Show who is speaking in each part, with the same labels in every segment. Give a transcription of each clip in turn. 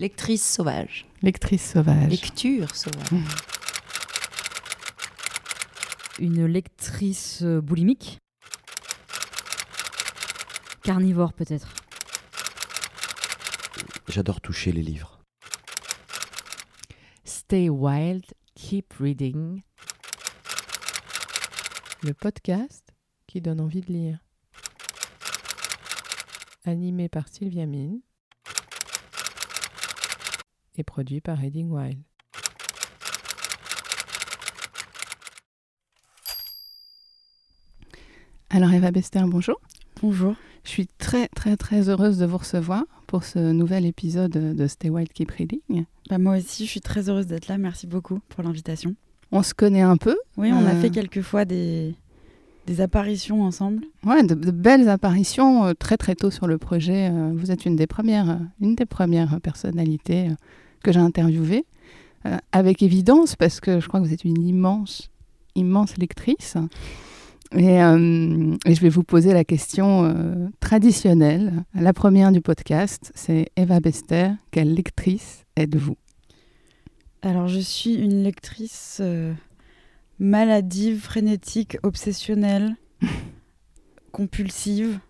Speaker 1: Lectrice sauvage.
Speaker 2: Lectrice sauvage.
Speaker 1: Lecture sauvage.
Speaker 3: Une lectrice euh, boulimique. Carnivore peut-être.
Speaker 4: J'adore toucher les livres.
Speaker 2: Stay wild, keep reading. Le podcast qui donne envie de lire. Animé par Sylvia Mine et produit par Reading Wild. Alors Eva Bester, bonjour.
Speaker 5: Bonjour.
Speaker 2: Je suis très très très heureuse de vous recevoir pour ce nouvel épisode de Stay Wild Keep Reading.
Speaker 5: Bah, moi aussi, je suis très heureuse d'être là. Merci beaucoup pour l'invitation.
Speaker 2: On se connaît un peu.
Speaker 5: Oui, on a
Speaker 2: Euh,
Speaker 5: fait quelques fois des, des apparitions ensemble.
Speaker 2: Ouais, de, de belles apparitions euh, très très tôt sur le projet. Euh, vous êtes une des premières, une des premières personnalités euh, que j'ai interviewées, euh, avec évidence parce que je crois que vous êtes une immense, immense lectrice. Et, euh, et je vais vous poser la question euh, traditionnelle, la première du podcast, c'est Eva Bester, quelle lectrice êtes-vous?
Speaker 5: Alors, je suis une lectrice maladive, frénétique, obsessionnelle, compulsive.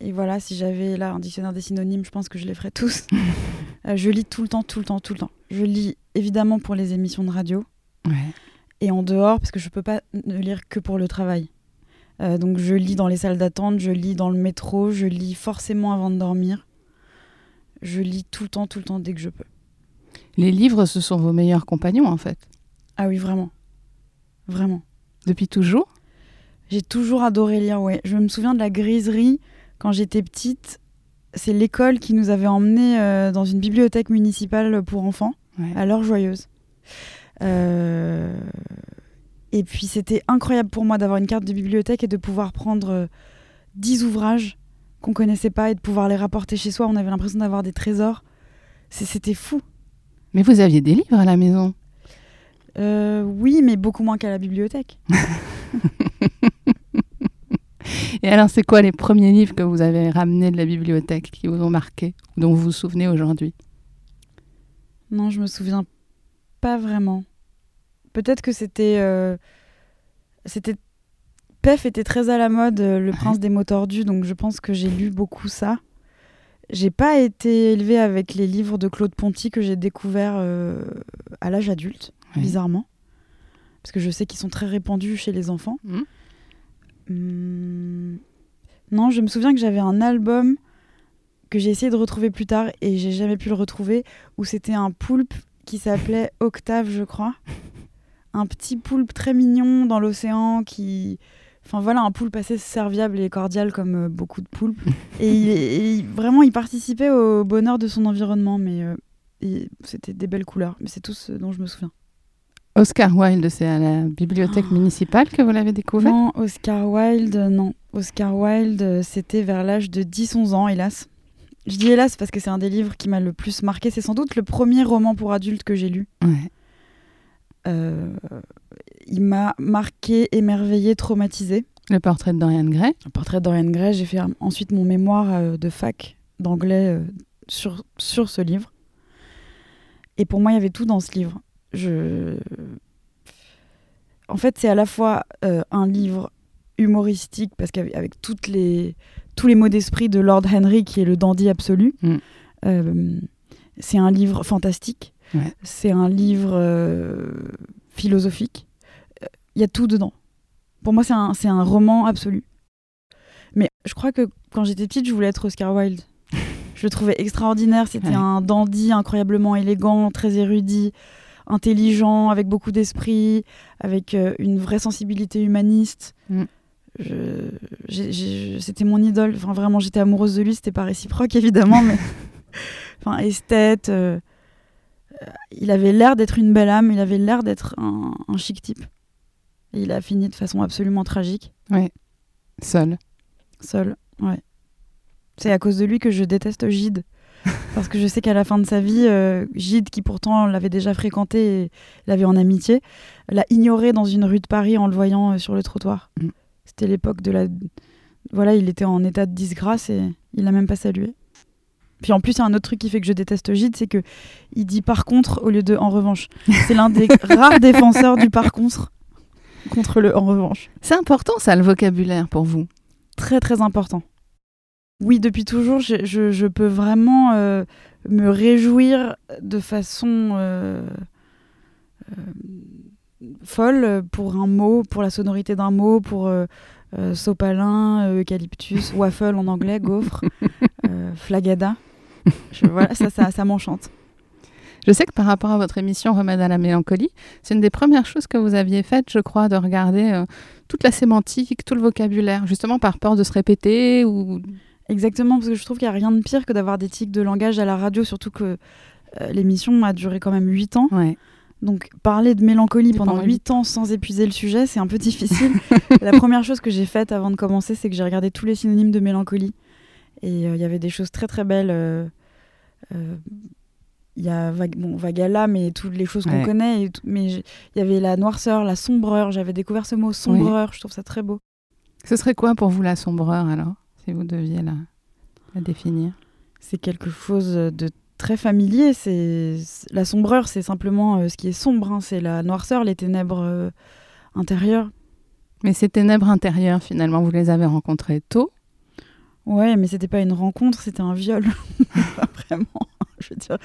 Speaker 5: Et voilà, si j'avais là un dictionnaire des synonymes, je pense que je les ferais tous. Euh, je lis tout le temps, tout le temps, tout le temps. Je lis évidemment pour les émissions de radio.
Speaker 2: Ouais.
Speaker 5: et en dehors parce que je peux pas ne lire que pour le travail. Euh, donc je lis dans les salles d'attente, je lis dans le métro, je lis forcément avant de dormir. Je lis tout le temps, tout le temps dès que je peux.
Speaker 2: Les livres, ce sont vos meilleurs compagnons en fait,
Speaker 5: Ah oui, vraiment. Vraiment.
Speaker 2: depuis toujours?
Speaker 5: J'ai toujours adoré lire, ouais. Je me souviens de la griserie quand j'étais petite. C'est l'école qui nous avait emmenés euh, dans une bibliothèque municipale pour enfants.
Speaker 2: Ouais.
Speaker 5: à l'heure joyeuse. Euh, Et puis c'était incroyable pour moi d'avoir une carte de bibliothèque et de pouvoir prendre euh, 10 ouvrages qu'on connaissait pas et de pouvoir les rapporter chez soi. On avait l'impression d'avoir des trésors. C'était fou.
Speaker 2: Mais vous aviez des livres à la maison?
Speaker 5: Euh, oui, mais beaucoup moins qu'à la bibliothèque.
Speaker 2: Et alors, c'est quoi les premiers livres que vous avez ramenés de la bibliothèque qui vous ont marqué, dont vous vous souvenez aujourd'hui?
Speaker 5: Non, je me souviens pas vraiment. Peut-être que c'était. euh, c'était. Pef était très à la mode, euh, Le
Speaker 2: Ouais.
Speaker 5: Prince des mots tordus, donc je pense que j'ai lu beaucoup ça. J'ai pas été élevée avec les livres de Claude Ponty que j'ai découverts euh, à l'âge adulte,
Speaker 2: Ouais.
Speaker 5: bizarrement. Parce que je sais qu'ils sont très répandus chez les enfants.
Speaker 2: Mhm.
Speaker 5: Hum, Non, je me souviens que j'avais un album que j'ai essayé de retrouver plus tard et j'ai jamais pu le retrouver, où c'était un poulpe qui s'appelait Octave, je crois. Un petit poulpe très mignon dans l'océan qui. Enfin voilà, un poulpe assez serviable et cordial comme euh, beaucoup de poulpes. et, il- et il- vraiment, il participait au bonheur de son environnement, mais euh, c'était des belles couleurs. Mais c'est tout ce dont je me souviens.
Speaker 2: Oscar Wilde, c'est à la bibliothèque
Speaker 5: Oh.
Speaker 2: municipale que vous l'avez découvert?
Speaker 5: Non, Oscar Wilde, non. Oscar Wilde, c'était vers l'âge de 10-11 ans, hélas. Je dis hélas parce que c'est un des livres qui m'a le plus marqué. C'est sans doute le premier roman pour adultes que j'ai lu.
Speaker 2: Ouais.
Speaker 5: Euh, il m'a marqué, émerveillé, traumatisé.
Speaker 2: Le portrait de Dorian Gray?
Speaker 5: Un portrait de Dorian Gray. J'ai fait ensuite mon mémoire euh, de fac d'anglais euh, sur, sur ce livre. Et pour moi, il y avait tout dans ce livre. Je... En fait, c'est à la fois euh, un livre humoristique, parce qu'avec toutes les, tous les mots d'esprit de Lord Henry, qui est le dandy absolu.
Speaker 2: Mm.
Speaker 5: Euh, c'est un livre fantastique.
Speaker 2: Ouais.
Speaker 5: C'est un livre euh, philosophique. Il y a tout dedans. Pour moi, c'est un, un roman absolu. Mais je crois que quand j'étais petite, je voulais être Oscar Wilde. Je le trouvais extraordinaire. C'était
Speaker 2: Ouais.
Speaker 5: un dandy incroyablement élégant, très érudit, intelligent, avec beaucoup d'esprit, avec euh, une vraie sensibilité humaniste.
Speaker 2: Mm.
Speaker 5: C'était mon idole. Enfin, vraiment, j'étais amoureuse de lui. C'était pas réciproque, évidemment, mais enfin, esthète. euh, il avait l'air d'être une belle âme. Il avait l'air d'être un, un chic type. Et il a fini de façon absolument tragique,
Speaker 2: Seul.
Speaker 5: seul. Ouais. C'est à cause de lui que je déteste Gide. Parce que je sais qu'à la fin de sa vie, euh, Gide, qui pourtant l'avait déjà fréquenté et l'avait en amitié, l'a ignoré dans une rue de Paris en le voyant euh, sur le trottoir.
Speaker 2: Mm.
Speaker 5: C'était l'époque de la. Voilà, il était en état de disgrâce et il l'a même pas salué. Puis en plus, il y a un autre truc qui fait que je déteste Gide, c'est que il dit par contre au lieu de en revanche. C'est l'un des rares défenseurs du par contre contre le en revanche.
Speaker 2: C'est important ça, le vocabulaire pour vous.
Speaker 5: Très très important. Oui, depuis toujours, je, je- je peux vraiment euh, me réjouir de façon euh, euh, folle pour un mot, pour la sonorité d'un mot, pour sopalin, eucalyptus, waffle en anglais, gaufre, flagada. Je- voilà, ça, ça, ça m'enchante.
Speaker 2: Je sais que par rapport à votre émission Remède à la mélancolie, c'est une des premières choses que vous aviez faites, je crois, de regarder euh, toute la sémantique, tout le vocabulaire, justement par peur de se répéter ou
Speaker 5: Exactement, parce que je trouve qu'il n'y a rien de pire que d'avoir des tics de langage à la radio, surtout que euh, l'émission a duré quand même 8 ans.
Speaker 2: ouais.
Speaker 5: Donc parler de mélancolie pendant
Speaker 2: pendant
Speaker 5: 8 ans sans épuiser le sujet, c'est un peu difficile. la première chose que j'ai faite avant de commencer, c'est que j'ai regardé tous les synonymes de mélancolie. Et euh, il y avait des choses très très belles. euh, Il y a bon, Vagala, mais toutes les choses qu'on
Speaker 2: Ouais.
Speaker 5: connaît. et tout- mais il y avait la noirceur, la sombreur. J'avais découvert ce mot sombreur. Je trouve ça très beau.
Speaker 2: Ce serait quoi pour vous la sombreur alors, si vous deviez la, la définir
Speaker 5: c'est quelque chose de très familier. C'est la sombreur, c'est simplement euh, ce qui est sombre. hein. C'est la noirceur, les ténèbres euh, intérieures.
Speaker 2: Mais ces ténèbres intérieures, finalement, vous les avez rencontrées tôt?
Speaker 5: Ouais, mais c'était pas une rencontre, c'était un viol. Vraiment. Je veux dire,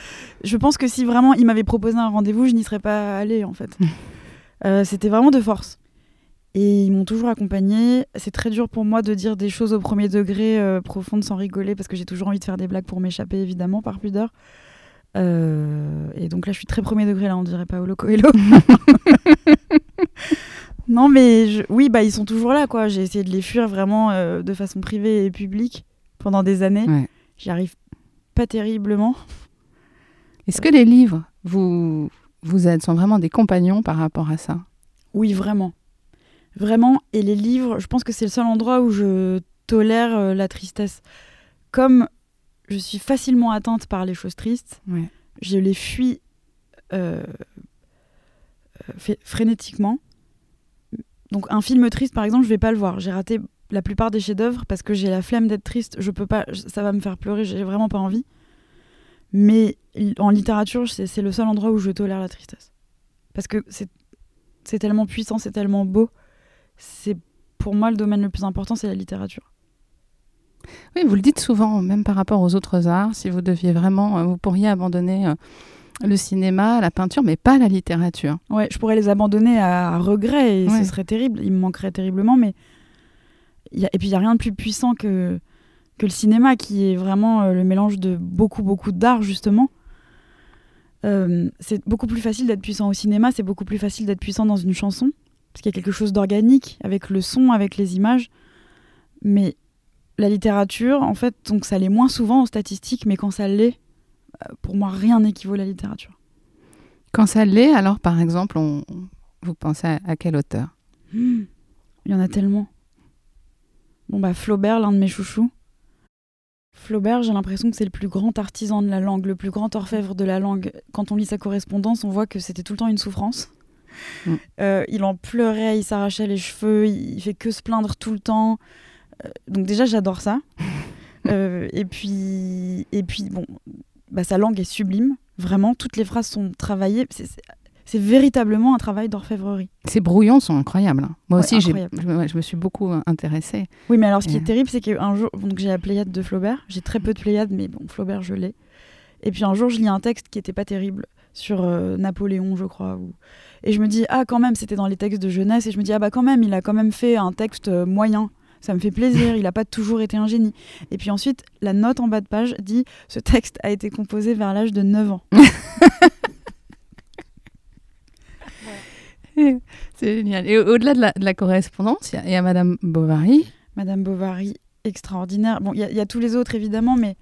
Speaker 5: je pense que si vraiment il m'avait proposé un rendez-vous, je n'y serais pas allée en fait. Euh, c'était vraiment de force. Et ils m'ont toujours accompagnée. C'est très dur pour moi de dire des choses au premier degré euh, profondes sans rigoler parce que j'ai toujours envie de faire des blagues pour m'échapper évidemment par pudeur. Euh, et donc là, je suis très premier degré là, on dirait Paolo Coelho. non, mais je- oui, bah ils sont toujours là quoi. J'ai essayé de les fuir vraiment euh, de façon privée et publique pendant des années.
Speaker 2: Ouais.
Speaker 5: J'y arrive pas terriblement.
Speaker 2: Est-ce que les livres vous, vous aident, sont vraiment des compagnons par rapport à ça?
Speaker 5: Oui, vraiment. Vraiment. Et les livres, je pense que c'est le seul endroit où je tolère euh, la tristesse. Comme je suis facilement atteinte par les choses tristes,
Speaker 2: Ouais.
Speaker 5: je les fuis euh, frénétiquement. Donc un film triste, par exemple, je vais pas le voir. J'ai raté la plupart des chefs-d'œuvre parce que j'ai la flemme d'être triste. Je peux pas, ça va me faire pleurer. J'ai vraiment pas envie. Mais en littérature, c'est le seul endroit où je tolère la tristesse parce que c'est tellement puissant, c'est tellement beau. C'est pour moi le domaine le plus important, c'est la littérature.
Speaker 2: Oui, vous le dites souvent, même par rapport aux autres arts, si vous deviez vraiment, euh, vous pourriez abandonner euh, le cinéma, la peinture, mais pas la littérature.
Speaker 5: Ouais, je pourrais les abandonner à, regret et
Speaker 2: Ouais.
Speaker 5: ce serait terrible. Il me manquerait terriblement, mais il y a- et puis il y a rien de plus puissant que que le cinéma, qui est vraiment euh, le mélange de beaucoup beaucoup d'art justement. Euh, c'est beaucoup plus facile d'être puissant au cinéma, c'est beaucoup plus facile d'être puissant dans une chanson parce qu'il y a quelque chose d'organique avec le son, avec les images. Mais la littérature, en fait, donc ça l'est moins souvent en statistique, mais quand ça l'est, euh, pour moi, rien n'équivaut à la littérature.
Speaker 2: Quand ça l'est, alors par exemple, on, vous pensez à, à quel auteur?
Speaker 5: Il y en a tellement. Bon, bah, Flaubert, l'un de mes chouchous. Flaubert, j'ai l'impression que c'est le plus grand artisan de la langue, le plus grand orfèvre de la langue. Quand on lit sa correspondance, on voit que c'était tout le temps une souffrance.
Speaker 2: Mm.
Speaker 5: Euh, il en pleurait, il s'arrachait les cheveux, il, fait que se plaindre tout le temps. Euh, donc déjà, j'adore ça. Euh, et puis, et puis bon, bah, sa langue est sublime. Vraiment, toutes les phrases sont travaillées. C'est- véritablement un travail d'orfèvrerie.
Speaker 2: Ces brouillons sont incroyables. hein. Moi
Speaker 5: Ouais,
Speaker 2: aussi,
Speaker 5: incroyable.
Speaker 2: je, me- ouais, je me suis beaucoup intéressée.
Speaker 5: Oui, mais alors ce qui est terrible, c'est qu'un jour, donc j'ai la Pléiade de Flaubert. J'ai très peu de Pléiade, mais bon, Flaubert, je l'ai. Et puis un jour, je lis un texte qui était pas terrible sur euh, Napoléon, je crois. ou- Et je me dis, ah, quand même, c'était dans les textes de jeunesse. Et je me dis, ah, bah, quand même, il a quand même fait un texte euh, moyen. Ça me fait plaisir, il n'a pas toujours été un génie. Et puis ensuite, la note en bas de page dit ce texte a été composé vers l'âge de 9 ans.
Speaker 2: C'est génial. Et au- au-delà de la, de la correspondance, il y a- il y, a Madame Bovary.
Speaker 5: Madame Bovary, extraordinaire. Bon, il y, a- il y a tous les autres évidemment, mais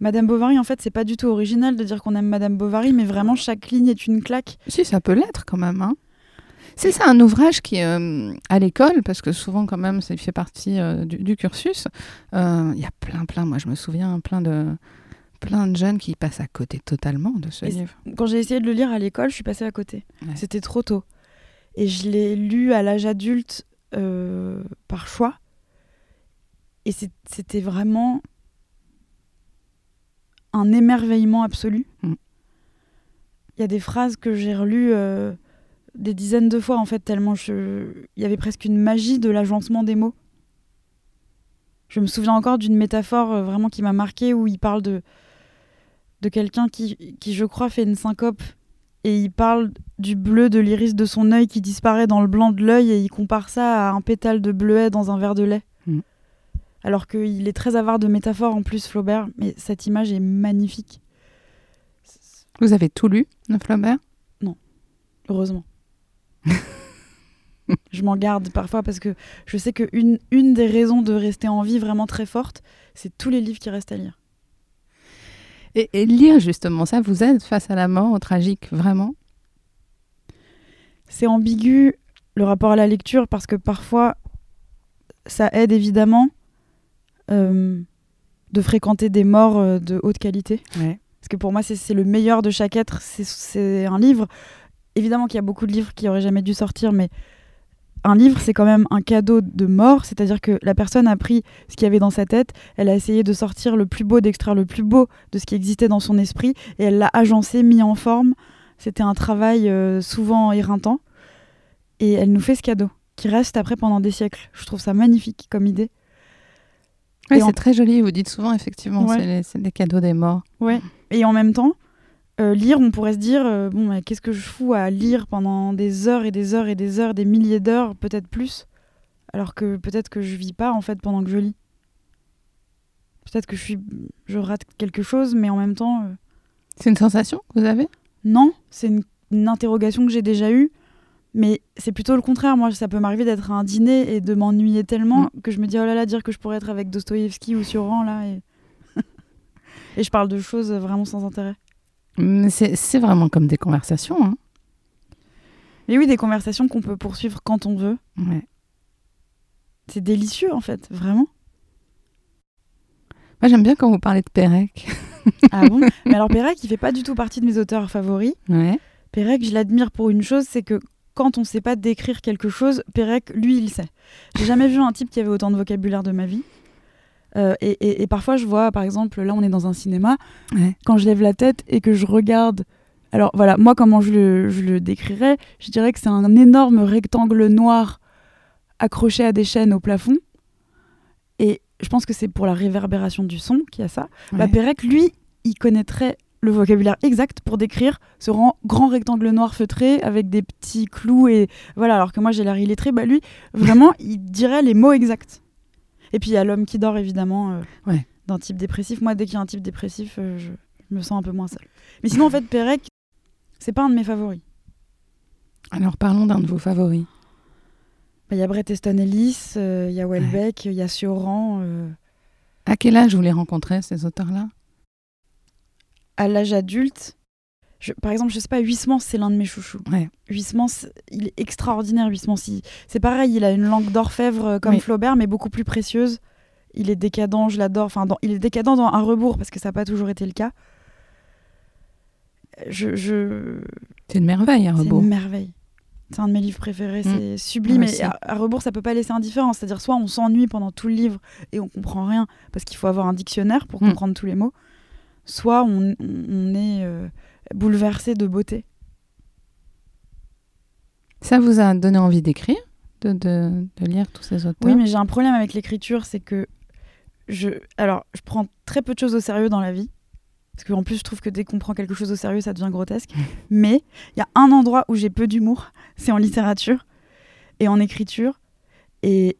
Speaker 5: Madame Bovary, en fait, c'est pas du tout original de dire qu'on aime Madame Bovary, mais vraiment chaque ligne est une claque.
Speaker 2: Si, ça peut l'être quand même. hein. C'est ça, un ouvrage qui, euh, à l'école, parce que souvent quand même, ça fait partie euh, du, du cursus, euh, il y a plein, plein, moi je me souviens, plein de, plein de jeunes qui passent à côté totalement de ce
Speaker 5: Et
Speaker 2: livre.
Speaker 5: Quand j'ai essayé de le lire à l'école, je suis passée à côté.
Speaker 2: Ouais.
Speaker 5: C'était trop tôt. Et je l'ai lu à l'âge adulte euh, par choix. Et c'était vraiment un émerveillement absolu.
Speaker 2: Mm.
Speaker 5: Il y a des phrases que j'ai relues euh, des dizaines de fois, en fait, tellement je... il y avait presque une magie de l'agencement des mots. Je me souviens encore d'une métaphore euh, vraiment qui m'a marqué où il parle de, de quelqu'un qui, qui, je crois, fait une syncope et il parle du bleu de l'iris de son œil qui disparaît dans le blanc de l'œil et il compare ça à un pétale de bleuet dans un verre de lait.
Speaker 2: Mm.
Speaker 5: Alors qu'il est très avare de métaphores en plus, Flaubert, mais cette image est magnifique.
Speaker 2: Vous avez tout lu de Flaubert?
Speaker 5: Heureusement. je m'en garde parfois parce que je sais qu'une une des raisons de rester en vie vraiment très forte, c'est tous les livres qui restent à lire.
Speaker 2: et, et lire justement, ça vous aide face à la mort, au tragique, vraiment?
Speaker 5: C'est ambigu le rapport à la lecture parce que parfois ça aide évidemment de fréquenter des morts euh, de haute qualité. Parce que pour moi, c'est le meilleur de chaque être. C'est- C'est un livre. Évidemment qu'il y a beaucoup de livres qui auraient jamais dû sortir, mais un livre, c'est quand même un cadeau de mort. C'est-à-dire que la personne a pris ce qu'il y avait dans sa tête, elle a essayé de sortir le plus beau, d'extraire le plus beau de ce qui existait dans son esprit, et elle l'a agencé, mis en forme. C'était un travail euh, souvent éreintant. Et elle nous fait ce cadeau, qui reste après pendant des siècles. Je trouve ça magnifique comme idée.
Speaker 2: Oui, c'est
Speaker 5: en-
Speaker 2: très joli, vous dites souvent, effectivement,
Speaker 5: Ouais.
Speaker 2: c'est des cadeaux des morts.
Speaker 5: Ouais. Et en même temps, euh, lire, on pourrait se dire, euh, bon, mais qu'est-ce que je fous à lire pendant des heures et des heures et des heures, des milliers d'heures, peut-être plus, alors que peut-être que je vis pas en fait pendant que je lis. Peut-être que je suis, je rate quelque chose, mais en même temps, euh,
Speaker 2: C'est une sensation que vous avez?
Speaker 5: Non, c'est une, une interrogation que j'ai déjà eue. Mais c'est plutôt le contraire. Moi, ça peut m'arriver d'être à un dîner et de m'ennuyer tellement que je me dis, oh là là, dire que je pourrais être avec Dostoïevski ou Sioran, là. Et... et je parle de choses vraiment sans intérêt.
Speaker 2: Mais C'est c'est vraiment comme des conversations. Hein.
Speaker 5: Mais oui, des conversations qu'on peut poursuivre quand on veut.
Speaker 2: Ouais.
Speaker 5: C'est délicieux, en fait, vraiment.
Speaker 2: Moi, j'aime bien quand vous parlez de Pérec.
Speaker 5: Ah bon? Mais alors, Pérec, il fait pas du tout partie de mes auteurs favoris.
Speaker 2: Ouais.
Speaker 5: Pérec, je l'admire pour une chose, c'est que quand on sait pas décrire quelque chose, Pérec, lui, il sait. J'ai jamais vu un type qui avait autant de vocabulaire de ma vie. Euh, et, et- et parfois, je vois, par exemple, là, on est dans un cinéma,
Speaker 2: Ouais.
Speaker 5: quand je lève la tête et que je regarde. Alors voilà, moi, comment je le, je le décrirais Je dirais que c'est un énorme rectangle noir accroché à des chaînes au plafond. Et je pense que c'est pour la réverbération du son qu'il y a ça. Bah,
Speaker 2: Ouais.
Speaker 5: Pérec, lui, il connaîtrait le vocabulaire exact pour décrire ce ran- grand rectangle noir feutré avec des petits clous et voilà. Alors que moi j'ai l'air illettré, bah lui, vraiment, il dirait les mots exacts. Et puis il y a l'homme qui dort évidemment euh,
Speaker 2: Ouais.
Speaker 5: d'un type dépressif. Moi, dès qu'il y a un type dépressif, euh, je, je me sens un peu moins seule. Mais sinon, en fait, Pérec, c'est pas un de mes favoris.
Speaker 2: Alors, parlons d'un de vos favoris.
Speaker 5: Bah, Il y a Bret Easton Ellis, euh, il y a Welbeck, il y a Sioran. euh,
Speaker 2: À quel âge vous les rencontrez, ces auteurs-là?
Speaker 5: À l'âge adulte, je- par exemple, je sais pas, Huysmans, c'est l'un de mes chouchous.
Speaker 2: Ouais.
Speaker 5: Huysmans, il est extraordinaire, Huysmans. C'est pareil, il a une langue d'orfèvre euh, comme
Speaker 2: Oui.
Speaker 5: Flaubert, mais beaucoup plus précieuse. Il est décadent, je l'adore. Enfin, dans- il est décadent dans un rebours, parce que ça n'a pas toujours été le cas. Je, je...
Speaker 2: C'est une merveille, un
Speaker 5: C'est
Speaker 2: robot.
Speaker 5: une merveille. C'est un de mes livres préférés,
Speaker 2: Mm.
Speaker 5: c'est sublime. Et à rebours, ça peut pas laisser indifférent. C'est-à-dire, soit on s'ennuie pendant tout le livre et on comprend rien parce qu'il faut avoir un dictionnaire pour
Speaker 2: Mm.
Speaker 5: comprendre tous les mots, soit on, on est euh, bouleversé de beauté.
Speaker 2: Ça vous a donné envie d'écrire, de, de, de lire tous ces auteurs?
Speaker 5: Oui, mais j'ai un problème avec l'écriture, c'est que je, alors, je prends très peu de choses au sérieux dans la vie. Parce qu'en plus, je trouve que dès qu'on prend quelque chose au sérieux, ça devient grotesque. Mais il y a un endroit où j'ai peu d'humour, c'est en littérature et en écriture. Et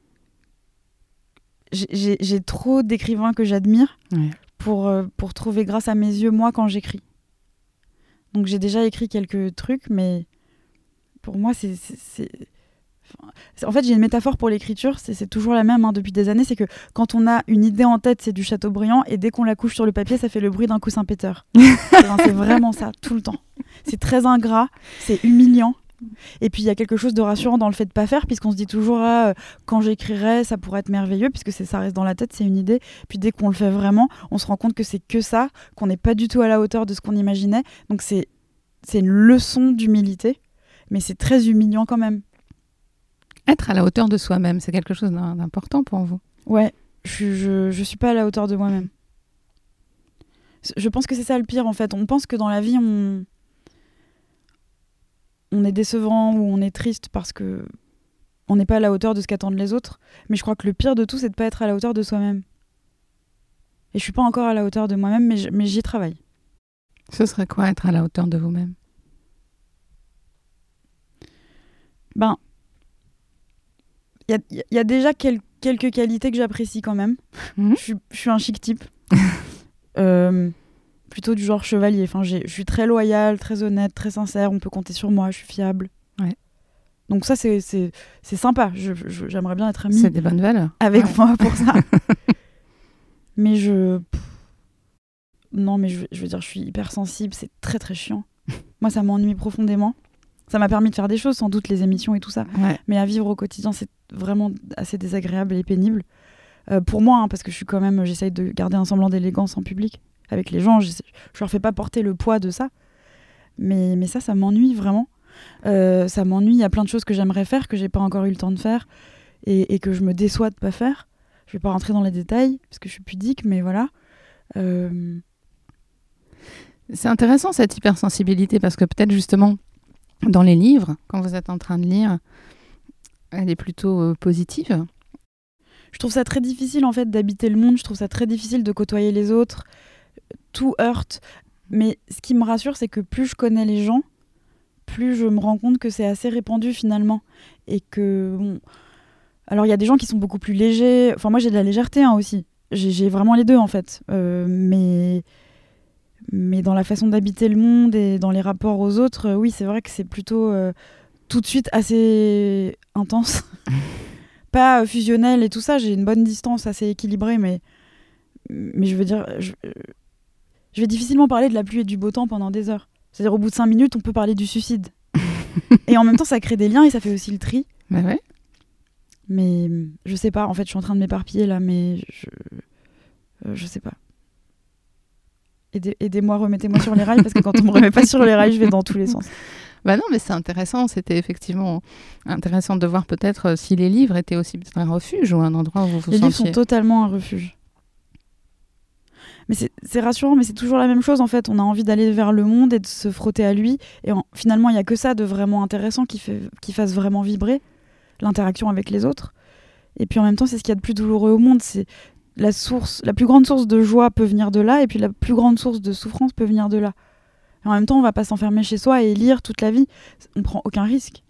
Speaker 5: j'ai- trop d'écrivains que j'admire
Speaker 2: Ouais.
Speaker 5: Pour, euh, pour trouver grâce à mes yeux, moi, quand j'écris. Donc j'ai déjà écrit quelques trucs, mais pour moi, c'est... enfin, En fait, j'ai une métaphore pour l'écriture, c'est c'est toujours la même hein, depuis des années, c'est que quand on a une idée en tête, c'est du Chateaubriand, et dès qu'on la couche sur le papier, ça fait le bruit d'un coussin péteur. Enfin, c'est vraiment ça, tout le temps. C'est très ingrat, c'est humiliant. Et puis il y a quelque chose de rassurant dans le fait de pas faire, puisqu'on se dit toujours ah, euh, quand j'écrirai, ça pourrait être merveilleux, puisque ça reste dans la tête, c'est une idée. Puis dès qu'on le fait vraiment, on se rend compte que c'est que ça, qu'on n'est pas du tout à la hauteur de ce qu'on imaginait. Donc c'est c'est une leçon d'humilité, mais c'est très humiliant quand même.
Speaker 2: Être à la hauteur de soi-même, c'est quelque chose d'im- d'important pour vous.
Speaker 5: Ouais, je, je, je suis pas à la hauteur de moi-même. Je pense que c'est ça le pire en fait. On pense que dans la vie, on, on est décevant ou on est triste parce que on n'est pas à la hauteur de ce qu'attendent les autres. Mais je crois que le pire de tout, c'est de pas être à la hauteur de soi-même. Et je suis pas encore à la hauteur de moi-même, mais j'y travaille.
Speaker 2: Ce serait quoi être à la hauteur de vous-même?
Speaker 5: Ben, il y a, il y a déjà quel- quelques qualités que j'apprécie quand même. Je, suis, je suis un chic type. Euh, plutôt du genre chevalier. Enfin, je suis très loyale, très honnête, très sincère. On peut compter sur moi, je suis fiable.
Speaker 2: Ouais.
Speaker 5: Donc ça, c'est sympa. J'aimerais bien être amie
Speaker 2: C'est des bonnes valeurs.
Speaker 5: avec
Speaker 2: Ouais.
Speaker 5: moi pour ça. mais je... Non, mais je, je veux dire, je suis hyper sensible. C'est très, très chiant. moi, ça m'ennuie profondément. Ça m'a permis de faire des choses, sans doute, les émissions et tout ça.
Speaker 2: Ouais.
Speaker 5: Mais à vivre au quotidien, c'est vraiment assez désagréable et pénible. Euh, pour moi, hein, parce que je suis quand même, j'essaye de garder un semblant d'élégance en public avec les gens. j'essaie- Je leur fais pas porter le poids de ça. Mais, mais ça, ça m'ennuie vraiment. Euh, ça m'ennuie. Il y a plein de choses que j'aimerais faire que j'ai pas encore eu le temps de faire et, et que je me déçois de pas faire. Je vais pas rentrer dans les détails parce que je suis pudique, mais voilà. Euh,
Speaker 2: C'est intéressant cette hypersensibilité parce que peut-être justement dans les livres, quand vous êtes en train de lire, elle est plutôt euh, positive.
Speaker 5: Je trouve ça très difficile en fait d'habiter le monde, je trouve ça très difficile de côtoyer les autres. Tout heurte. Mais ce qui me rassure, c'est que plus je connais les gens, plus je me rends compte que c'est assez répandu finalement. Et que. bon, Alors il y a des gens qui sont beaucoup plus légers. Enfin, moi j'ai de la légèreté hein, aussi. J'ai vraiment les deux en fait. Euh, mais. Mais dans la façon d'habiter le monde et dans les rapports aux autres, oui, c'est vrai que c'est plutôt euh, tout de suite assez intense. pas euh, fusionnel et tout ça, j'ai une bonne distance assez équilibrée, mais, mais je veux dire, je vais difficilement parler de la pluie et du beau temps pendant des heures. C'est-à-dire, au bout de cinq minutes, on peut parler du suicide. et en même temps, ça crée des liens et ça fait aussi le tri.
Speaker 2: Bah ouais.
Speaker 5: Mais je sais pas, en fait, je suis en train de m'éparpiller là, mais je, euh, je sais pas. Aidez- Aidez-moi, remettez-moi sur les rails, parce que quand on me remet pas sur les rails, je vais dans tous les sens.
Speaker 2: Bah non, mais c'est intéressant. C'était effectivement intéressant de voir peut-être euh, si les livres étaient aussi un refuge ou un endroit où vous vous
Speaker 5: Les livres
Speaker 2: sentiez.
Speaker 5: sont totalement un refuge. Mais c'est rassurant, mais c'est toujours la même chose en fait. On a envie d'aller vers le monde et de se frotter à lui. Et en- finalement, il n'y a que ça de vraiment intéressant qui, fait, qui fasse vraiment vibrer l'interaction avec les autres. Et puis en même temps, c'est ce qu'il y a de plus douloureux au monde. C'est la source, la plus grande source de joie peut venir de là, et puis la plus grande source de souffrance peut venir de là. Et en même temps, on va pas s'enfermer chez soi et lire toute la vie. On prend aucun risque.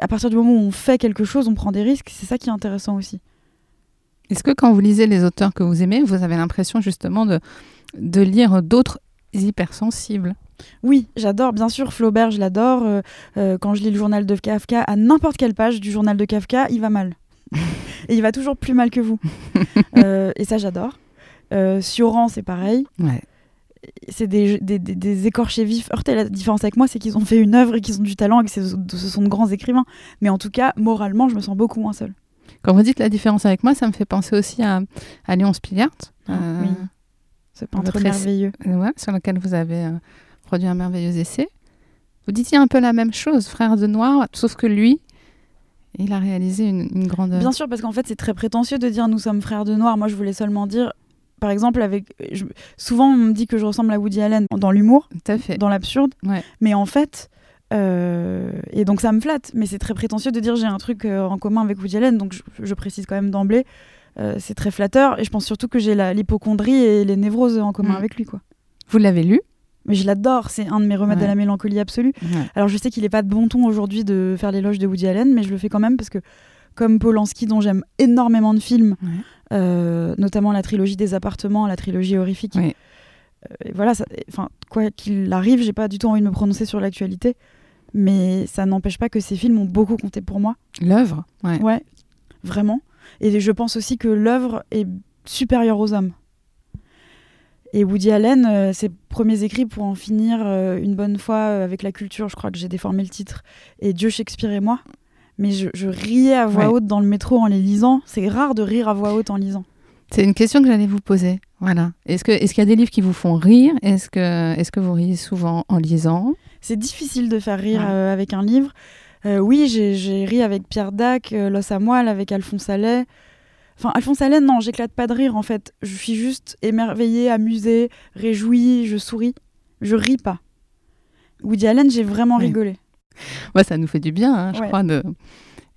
Speaker 5: À partir du moment où on fait quelque chose, on prend des risques. C'est ça qui est intéressant aussi.
Speaker 2: Est-ce que quand vous lisez les auteurs que vous aimez, vous avez l'impression justement de, de lire d'autres hypersensibles?
Speaker 5: Oui, j'adore, bien sûr, Flaubert, je l'adore. Euh, euh, quand je lis le journal de Kafka, à n'importe quelle page du journal de Kafka, il va mal. et il va toujours plus mal que vous. Euh, et ça, j'adore. Sioran, c'est pareil.
Speaker 2: Ouais.
Speaker 5: C'est des, des, des- des écorchés vifs heurtés. La différence avec moi, c'est qu'ils ont fait une œuvre et qu'ils ont du talent et que ce sont de grands écrivains. Mais en tout cas, moralement, je me sens beaucoup moins seule.
Speaker 2: Quand vous dites la différence avec moi, ça me fait penser aussi à, à Léon Spiliart,
Speaker 5: Ah,
Speaker 2: euh,
Speaker 5: oui. Ce peintre
Speaker 2: Votre essai-
Speaker 5: merveilleux.
Speaker 2: ouais, sur lequel vous avez euh, produit un merveilleux essai. Vous disiez un peu la même chose, Frère de Noir, sauf que lui, il a réalisé une, une grande.
Speaker 5: Bien sûr, parce qu'en fait, c'est très prétentieux de dire nous sommes frères de noir. Moi, je voulais seulement dire, par exemple, avec. je- souvent, on me dit que je ressemble à Woody Allen dans l'humour, dans l'absurde.
Speaker 2: Ouais.
Speaker 5: Mais en fait. Euh, et donc ça me flatte, mais c'est très prétentieux de dire j'ai un truc euh, en commun avec Woody Allen, donc je, je précise quand même d'emblée, euh, c'est très flatteur, et je pense surtout que j'ai l'hypochondrie et les névroses en commun
Speaker 2: Mm.
Speaker 5: avec lui. quoi.
Speaker 2: Vous l'avez lu?
Speaker 5: Mais je l'adore, c'est un de mes remèdes
Speaker 2: Ouais.
Speaker 5: à la mélancolie absolue. Alors je sais qu'il n'est pas de bon ton aujourd'hui de faire l'éloge de Woody Allen, mais je le fais quand même parce que comme Polanski, dont j'aime énormément de films,
Speaker 2: Ouais.
Speaker 5: notamment la trilogie des appartements, la trilogie horrifique. Et voilà, enfin quoi qu'il arrive, j'ai pas du tout envie de me prononcer sur l'actualité, mais ça n'empêche pas que ces films ont beaucoup compté pour moi.
Speaker 2: L'œuvre ouais.
Speaker 5: Ouais, vraiment. Et je pense aussi que l'œuvre est supérieure aux hommes. Et Woody Allen, euh, ses premiers écrits pour en finir euh, une bonne fois euh, avec la culture, je crois que j'ai déformé le titre, et Dieu, Shakespeare et moi. Mais je, je riais à voix
Speaker 2: Ouais.
Speaker 5: haute dans le métro en les lisant. C'est rare de rire à voix haute en lisant.
Speaker 2: C'est une question que j'allais vous poser. Voilà. Est-ce qu'il y a des livres qui vous font rire? Est-ce que est-ce que vous riez souvent en lisant?
Speaker 5: C'est difficile de faire rire
Speaker 2: Ouais.
Speaker 5: euh, avec un livre. Euh, oui, j'ai ri avec Pierre Dac, euh, L'os à moelle, avec Alphonse Allais. Enfin, Alphonse Allen, non, j'éclate pas de rire en fait. Je suis juste émerveillée, amusée, réjouie, je souris. Je ris pas. Woody Allen, j'ai vraiment rigolé.
Speaker 2: Ouais, ça nous fait du bien, hein, je
Speaker 5: Ouais.
Speaker 2: crois, de,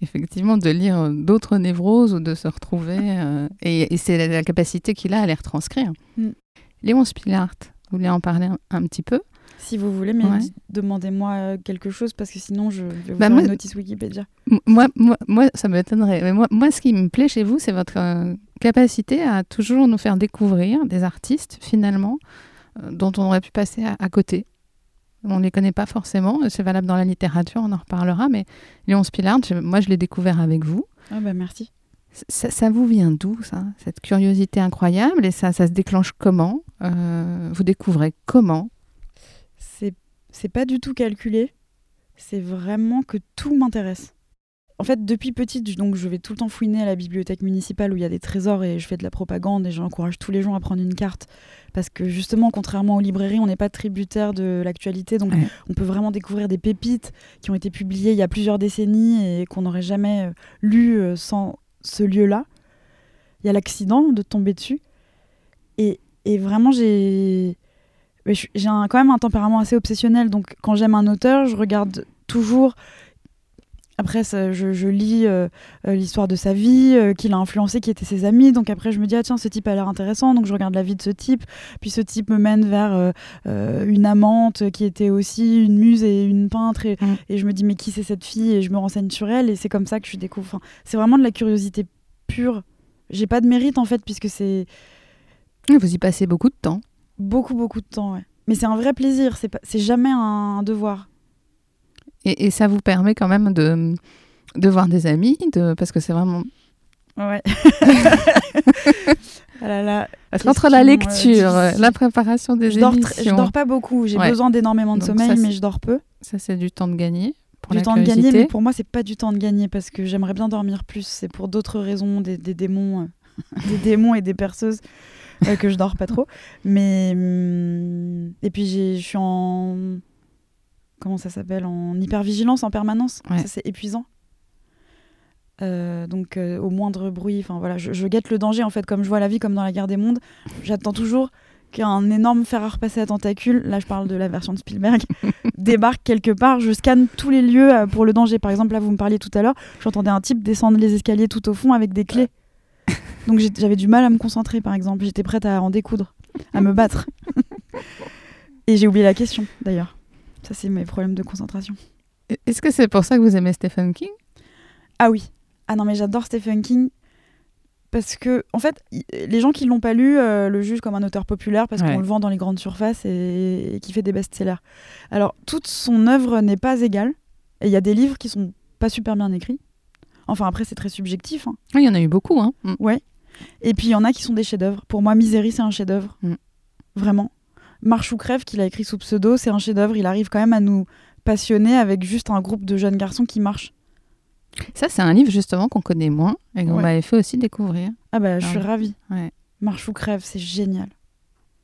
Speaker 2: effectivement, de lire d'autres névroses ou de se retrouver. euh, et et c'est la, la capacité qu'il a à les retranscrire.
Speaker 5: Mm.
Speaker 2: Léon Spilart, vous voulez en parler un, un petit peu?
Speaker 5: Si vous voulez, mais
Speaker 2: Ouais.
Speaker 5: demandez-moi euh, quelque chose parce que sinon je vais vous
Speaker 2: Bah,
Speaker 5: faire
Speaker 2: moi-
Speaker 5: une notice Wikipédia.
Speaker 2: Moi, moi, moi, ça m'étonnerait. Mais moi, moi, ce qui me plaît chez vous, c'est votre euh, capacité à toujours nous faire découvrir des artistes, finalement, euh, dont on aurait pu passer à, à côté. On ne les connaît pas forcément. C'est valable dans la littérature, on en reparlera. Mais Léon Spilart, je- moi, je l'ai découvert avec vous.
Speaker 5: Ah bah merci.
Speaker 2: Ça, ça vous vient d'où, ça Cette curiosité incroyable Et ça, ça se déclenche comment Euh, Vous découvrez comment
Speaker 5: C'est pas du tout calculé. C'est vraiment que tout m'intéresse. En fait, depuis petite, je- donc je vais tout le temps fouiner à la bibliothèque municipale où il y a des trésors et je fais de la propagande et j'encourage tous les gens à prendre une carte parce que justement, contrairement aux librairies, on n'est pas tributaire de l'actualité, donc
Speaker 2: Ouais.
Speaker 5: on peut vraiment découvrir des pépites qui ont été publiées il y a plusieurs décennies et qu'on n'aurait jamais euh, lues euh, sans ce lieu-là. Il y a l'accident de tomber dessus et, et vraiment j'ai j'ai quand même un tempérament assez obsessionnel, donc quand j'aime un auteur, je regarde toujours. Après, ça, je, je lis euh, euh, l'histoire de sa vie, euh, qui l'a influencé, qui étaient ses amis. Donc après, je me dis, ah tiens, ce type a l'air intéressant. Donc je regarde la vie de ce type. Puis ce type me mène vers euh, une amante qui était aussi une muse et une peintre. Et,
Speaker 2: Mm.
Speaker 5: et je me dis, mais qui c'est cette fille? Et je me renseigne sur elle. Et c'est comme ça que je découvre. Enfin, c'est vraiment de la curiosité pure. J'ai pas de mérite en fait, puisque c'est
Speaker 2: Vous y passez beaucoup de temps.
Speaker 5: Beaucoup, beaucoup de temps. Ouais. Mais c'est un vrai plaisir. C'est pas- c'est jamais un devoir.
Speaker 2: Et, et ça vous permet quand même de, de voir des amis, de, parce que c'est vraiment...
Speaker 5: Ouais. ah là là.
Speaker 2: Parce qu'entre la
Speaker 5: euh,
Speaker 2: lecture, euh, la préparation des
Speaker 5: Je dors,
Speaker 2: émissions,
Speaker 5: je dors pas beaucoup. J'ai
Speaker 2: Ouais.
Speaker 5: besoin d'énormément de
Speaker 2: Donc
Speaker 5: sommeil,
Speaker 2: ça,
Speaker 5: mais je dors peu.
Speaker 2: ça c'est du temps de gagner. Pour
Speaker 5: du temps de gagner, mais pour moi, c'est pas du temps de gagner parce que j'aimerais bien dormir plus. C'est pour d'autres raisons, des, des démons, euh, des démons et des perceuses euh, que je dors pas trop. Mais hum, et puis je suis en comment ça s'appelle en hypervigilance en permanence.
Speaker 2: Ouais.
Speaker 5: Ça c'est épuisant. Euh, donc euh, au moindre bruit, enfin voilà, je, je guette le danger en fait, comme je vois la vie comme dans la guerre des mondes. J'attends toujours qu'un énorme fer à repasser à tentacules, là je parle de la version de Spielberg, débarque quelque part. Je scanne tous les lieux euh, pour le danger. Par exemple, là vous me parliez tout à l'heure, j'entendais un type descendre les escaliers tout au fond avec des clés. Donc j'avais du mal à me concentrer par exemple. J'étais prête à en découdre, à me battre. Et j'ai oublié la question d'ailleurs. Ça c'est mes problèmes de concentration.
Speaker 2: Est-ce que c'est pour ça que vous aimez Stephen King?
Speaker 5: Ah oui. Ah non, mais j'adore Stephen King parce que, en fait, les gens qui l'ont pas lu euh, le jugent comme un auteur populaire parce
Speaker 2: Ouais.
Speaker 5: qu'on le vend dans les grandes surfaces et, et qui fait des best-sellers. Alors, toute son œuvre n'est pas égale. Et il y a des livres qui sont pas super bien écrits. Enfin, après, c'est très subjectif. hein.
Speaker 2: Il y en a eu beaucoup. Hein. Mm.
Speaker 5: Ouais. Et puis, il y en a qui sont des chefs-d'œuvre. Pour moi, Misery, c'est un chef-d'œuvre.
Speaker 2: Mm.
Speaker 5: Vraiment. Marche ou crève, qu'il a écrit sous pseudo, c'est un chef-d'œuvre. Il arrive quand même à nous passionner avec juste un groupe de jeunes garçons qui marchent.
Speaker 2: Ça, c'est un livre justement qu'on connaît moins et qu'on
Speaker 5: Ouais.
Speaker 2: m'avait fait aussi découvrir.
Speaker 5: Ah bah, je suis
Speaker 2: ouais.
Speaker 5: ravie.
Speaker 2: Ouais.
Speaker 5: Marche ou crève, c'est génial.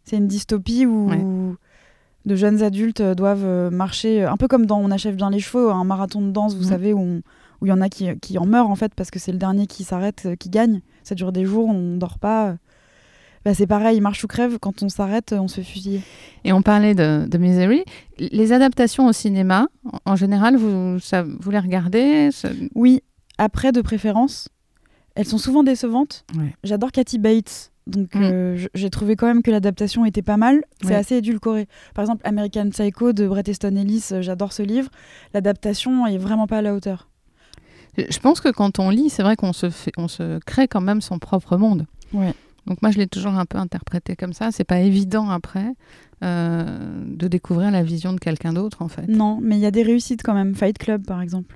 Speaker 5: C'est une dystopie où de jeunes adultes euh, doivent euh, marcher, euh, un peu comme dans On achève bien les chevaux, un marathon de danse, vous
Speaker 2: Mhm.
Speaker 5: savez, où il y en a qui, qui en meurent en fait, parce que c'est le dernier qui s'arrête, qui gagne. Ça dure des jours, on dort pas. Bah, c'est pareil, marche ou crève, quand on s'arrête, on se fait fusiller.
Speaker 2: Et on parlait de, de Misery. Les adaptations au cinéma, en en général, vous, ça, vous les regardez ça-
Speaker 5: Oui, après de préférence, elles sont souvent décevantes.
Speaker 2: Ouais.
Speaker 5: J'adore Kathy Bates. Donc
Speaker 2: Mm.
Speaker 5: euh, j'ai trouvé quand même que l'adaptation était pas mal. C'est
Speaker 2: Ouais.
Speaker 5: assez édulcoré. Par exemple, American Psycho de Bret Easton Ellis, euh, j'adore ce livre. L'adaptation est vraiment pas à la hauteur.
Speaker 2: Je pense que quand on lit, c'est vrai qu'on se, fait, on se crée quand même son propre monde.
Speaker 5: Ouais.
Speaker 2: Donc moi, je l'ai toujours un peu interprété comme ça. C'est pas évident après euh, de découvrir la vision de quelqu'un d'autre, en fait.
Speaker 5: Non, mais il y a des réussites quand même. Fight Club, par exemple.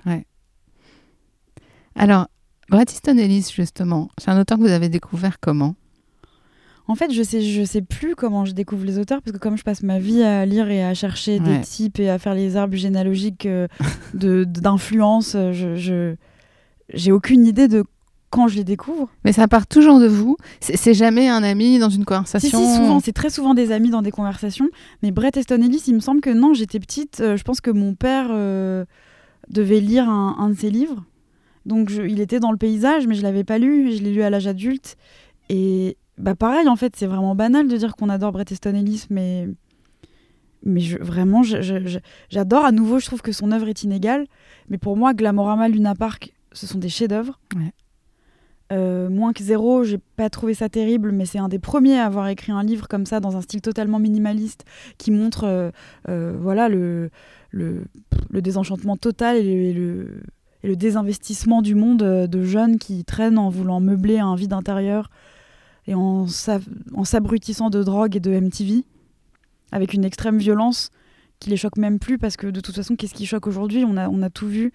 Speaker 2: Alors, Bret Easton Ellis, justement, c'est un auteur que vous avez découvert comment?
Speaker 5: En fait, je sais, je sais plus comment je découvre les auteurs parce que comme je passe ma vie à lire et à chercher
Speaker 2: Ouais.
Speaker 5: des types et à faire les arbres généalogiques euh, de d'influence, euh, je, je j'ai aucune idée de quand je les découvre.
Speaker 2: Mais ça part toujours de vous. C'est jamais un ami dans une
Speaker 5: Si,
Speaker 2: conversation.
Speaker 5: si, souvent, c'est très souvent des amis dans des conversations. Mais Brett Easton Ellis, il me semble que non, j'étais petite. euh, je pense que mon père euh, devait lire un, un de ses livres. Donc je- il était dans le paysage, mais je l'avais pas lu. Je l'ai lu à l'âge adulte. Et bah pareil, en fait, c'est vraiment banal de dire qu'on adore Bret Easton Ellis, mais mais je, vraiment, j'adore. À nouveau, je trouve que son œuvre est inégale. Mais pour moi, Glamorama, Luna Park, ce sont des chefs-d'œuvre.
Speaker 2: Ouais.
Speaker 5: Euh, moins que zéro, j'ai pas trouvé ça terrible, mais c'est un des premiers à avoir écrit un livre comme ça dans un style totalement minimaliste qui montre euh, euh, voilà le, le, le désenchantement total et le, et le, et le désinvestissement du monde de jeunes qui traînent en voulant meubler un vide intérieur et en s'a- en s'abrutissant de drogue et de MTV avec une extrême violence qui les choque même plus parce que de toute façon qu'est-ce qui choque aujourd'hui? On a, on a tout vu.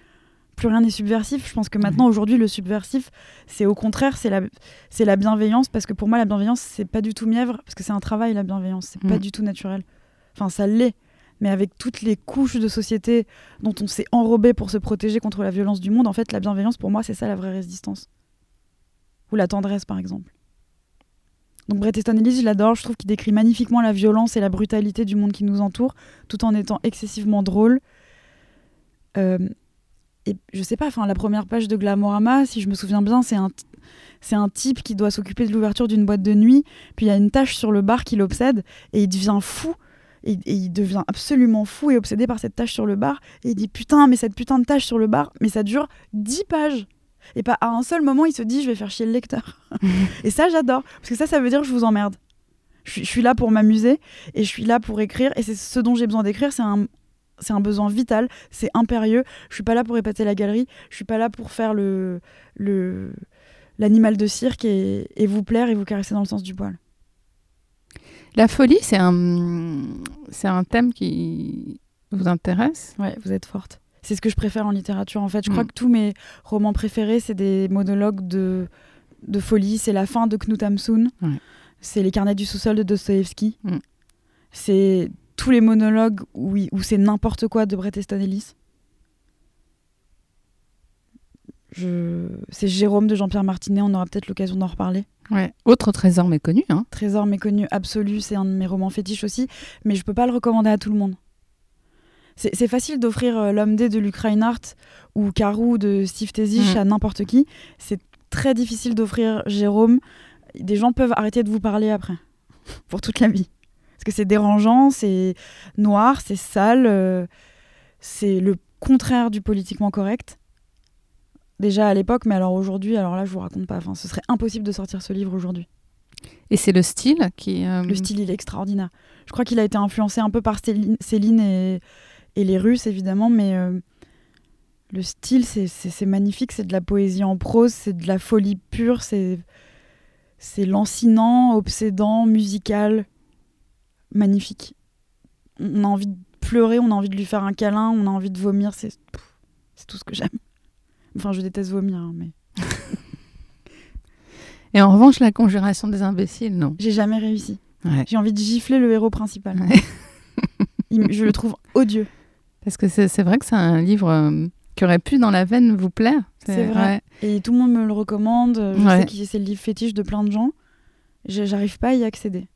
Speaker 5: Plus rien n'est subversif. Je pense que maintenant aujourd'hui le subversif c'est au contraire c'est la, c'est la bienveillance parce que pour moi la bienveillance c'est pas du tout mièvre parce que c'est un travail la bienveillance. C'est pas
Speaker 2: Mm.
Speaker 5: du tout naturel. Enfin ça l'est. Mais avec toutes les couches de société dont on s'est enrobé pour se protéger contre la violence du monde en fait la bienveillance pour moi c'est ça la vraie résistance. Ou la tendresse par exemple donc Bret Easton Ellis, je l'adore, je trouve qu'il décrit magnifiquement la violence et la brutalité du monde qui nous entoure, tout en étant excessivement drôle. Euh, et je sais pas, enfin la première page de Glamorama, si je me souviens bien, c'est un, c'est un type qui doit s'occuper de l'ouverture d'une boîte de nuit, puis il y a une tache sur le bar qui l'obsède, et il devient fou. Et, et il devient absolument fou et obsédé par cette tache sur le bar. Et il dit putain, mais cette putain de tache sur le bar, mais ça dure 10 pages. Et pas à un seul moment, il se dit je vais faire chier le lecteur. et ça, j'adore. Parce que ça, ça veut dire que je vous emmerde. Je suis, je suis là pour m'amuser et je suis là pour écrire. Et c'est ce dont j'ai besoin d'écrire. C'est un, c'est un besoin vital. C'est impérieux. Je suis pas là pour épater la galerie. Je suis pas là pour faire le, le, l'animal de cirque et, et vous plaire et vous caresser dans le sens du poil.
Speaker 2: La folie, c'est un, c'est un thème qui vous intéresse?
Speaker 5: Ouais, vous êtes forte. C'est ce que je préfère en littérature. En fait, je crois
Speaker 2: Mm.
Speaker 5: que tous mes romans préférés, c'est des monologues de, de folie. C'est la fin de Knut Hamsun. C'est les carnets du sous-sol de Dostoevsky.
Speaker 2: Mm.
Speaker 5: C'est tous les monologues où, où c'est n'importe quoi de Bret Easton Ellis. Je... C'est Jérôme de Jean-Pierre Martinet. On aura peut-être l'occasion d'en reparler.
Speaker 2: Ouais. Autre trésor méconnu. Hein.
Speaker 5: Trésor méconnu absolu, c'est un de mes romans fétiches aussi, mais je peux pas le recommander à tout le monde. C'est facile d'offrir euh, L'homme D de Luc Reinhardt ou Carou de Steve Tezich
Speaker 2: Mhm.
Speaker 5: à n'importe qui. C'est très difficile d'offrir Jérôme. Des gens peuvent arrêter de vous parler après, pour toute la vie. Parce que c'est dérangeant, c'est noir, c'est sale, euh, c'est le contraire du politiquement correct. Déjà à l'époque, mais alors aujourd'hui, alors là je vous raconte pas. Enfin, ce serait impossible de sortir ce livre aujourd'hui.
Speaker 2: Et c'est le style qui. euh,
Speaker 5: Le style, il est extraordinaire. Je crois qu'il a été influencé un peu par Céline, Céline et, et les Russes, évidemment, mais euh, le style, c'est- magnifique. C'est de la poésie en prose, c'est de la folie pure, c'est lancinant, obsédant, musical, magnifique. On a envie de pleurer, on a envie de lui faire un câlin, on a envie de vomir. C'est tout ce que j'aime. Enfin, je déteste vomir, hein, mais
Speaker 2: Et en revanche, la conjuration des imbéciles, non.
Speaker 5: j'ai jamais réussi.
Speaker 2: Ouais.
Speaker 5: J'ai envie de gifler le héros principal.
Speaker 2: Ouais.
Speaker 5: Il- je le trouve odieux.
Speaker 2: Parce que c'est vrai que c'est un livre euh, qui aurait pu, dans la veine, vous plaire.
Speaker 5: C'est vrai. Et tout le monde me le recommande. Je
Speaker 2: Ouais.
Speaker 5: sais que c'est le livre fétiche de plein de gens. Je- J'arrive pas à y accéder.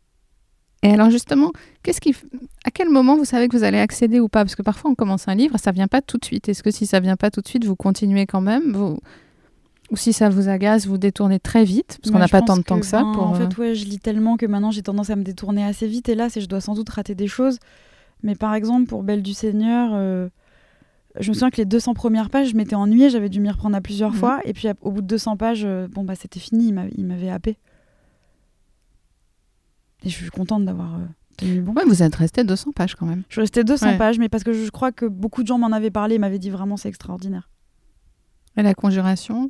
Speaker 2: Et alors justement, qu'est-ce qui, f- à quel moment vous savez que vous allez accéder ou pas? Parce que parfois on commence un livre, ça vient pas tout de suite. Est-ce que si ça vient pas tout de suite, vous continuez quand même? Vous... Ou si ça vous agace, vous détournez très vite? Parce qu'on n'a
Speaker 5: je
Speaker 2: pas tant de temps que ça
Speaker 5: ben,
Speaker 2: pour.
Speaker 5: En
Speaker 2: euh,
Speaker 5: fait, ouais, je lis tellement que maintenant j'ai tendance à me détourner assez vite. Et là, c'est je dois sans doute rater des choses. Mais par exemple, pour Belle du Seigneur, euh, je me souviens que les 200 premières pages, je m'étais ennuyée. J'avais dû m'y reprendre à plusieurs
Speaker 2: Mhm.
Speaker 5: fois. Et puis au bout de 200 pages, euh, bon bah c'était fini. Il m'a- il m'avait happé. Et je suis contente d'avoir euh, tenu bon.
Speaker 2: Ouais, vous êtes resté 200 pages quand même.
Speaker 5: Je suis restée 200
Speaker 2: Ouais.
Speaker 5: pages, mais parce que je crois que beaucoup de gens m'en avaient parlé et m'avaient dit vraiment c'est extraordinaire.
Speaker 2: Et la conjuration?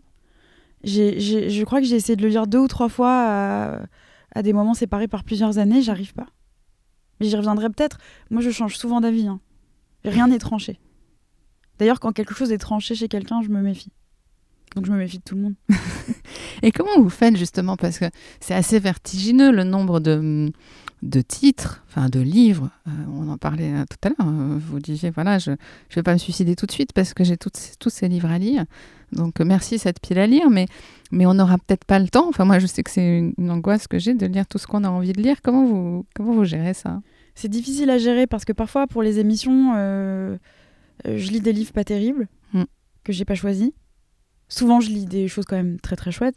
Speaker 5: Je crois que j'ai essayé de le lire deux ou trois fois à, à des moments séparés par plusieurs années, j'arrive pas. J'y reviendrai peut-être. Moi, je change souvent d'avis. hein. Rien n'est tranché. D'ailleurs, quand quelque chose est tranché chez quelqu'un, je me méfie. Donc je me méfie de tout le monde.
Speaker 2: Et comment vous faites justement? Parce que c'est assez vertigineux le nombre de, de titres, enfin de livres. Euh, on en parlait euh, tout à l'heure. euh, Vous disiez, voilà, je ne vais pas me suicider tout de suite parce que j'ai tous ces livres à lire. Donc euh, merci cette pile à lire, mais, mais on n'aura peut-être pas le temps. Enfin, moi, je sais que c'est une, une angoisse que j'ai de lire tout ce qu'on a envie de lire. Comment vous, comment vous gérez ça?
Speaker 5: C'est difficile à gérer parce que parfois, pour les émissions, euh, euh, je lis des livres pas terribles
Speaker 2: Mm.
Speaker 5: que j'ai pas choisis. souvent je lis des choses quand même très très chouettes.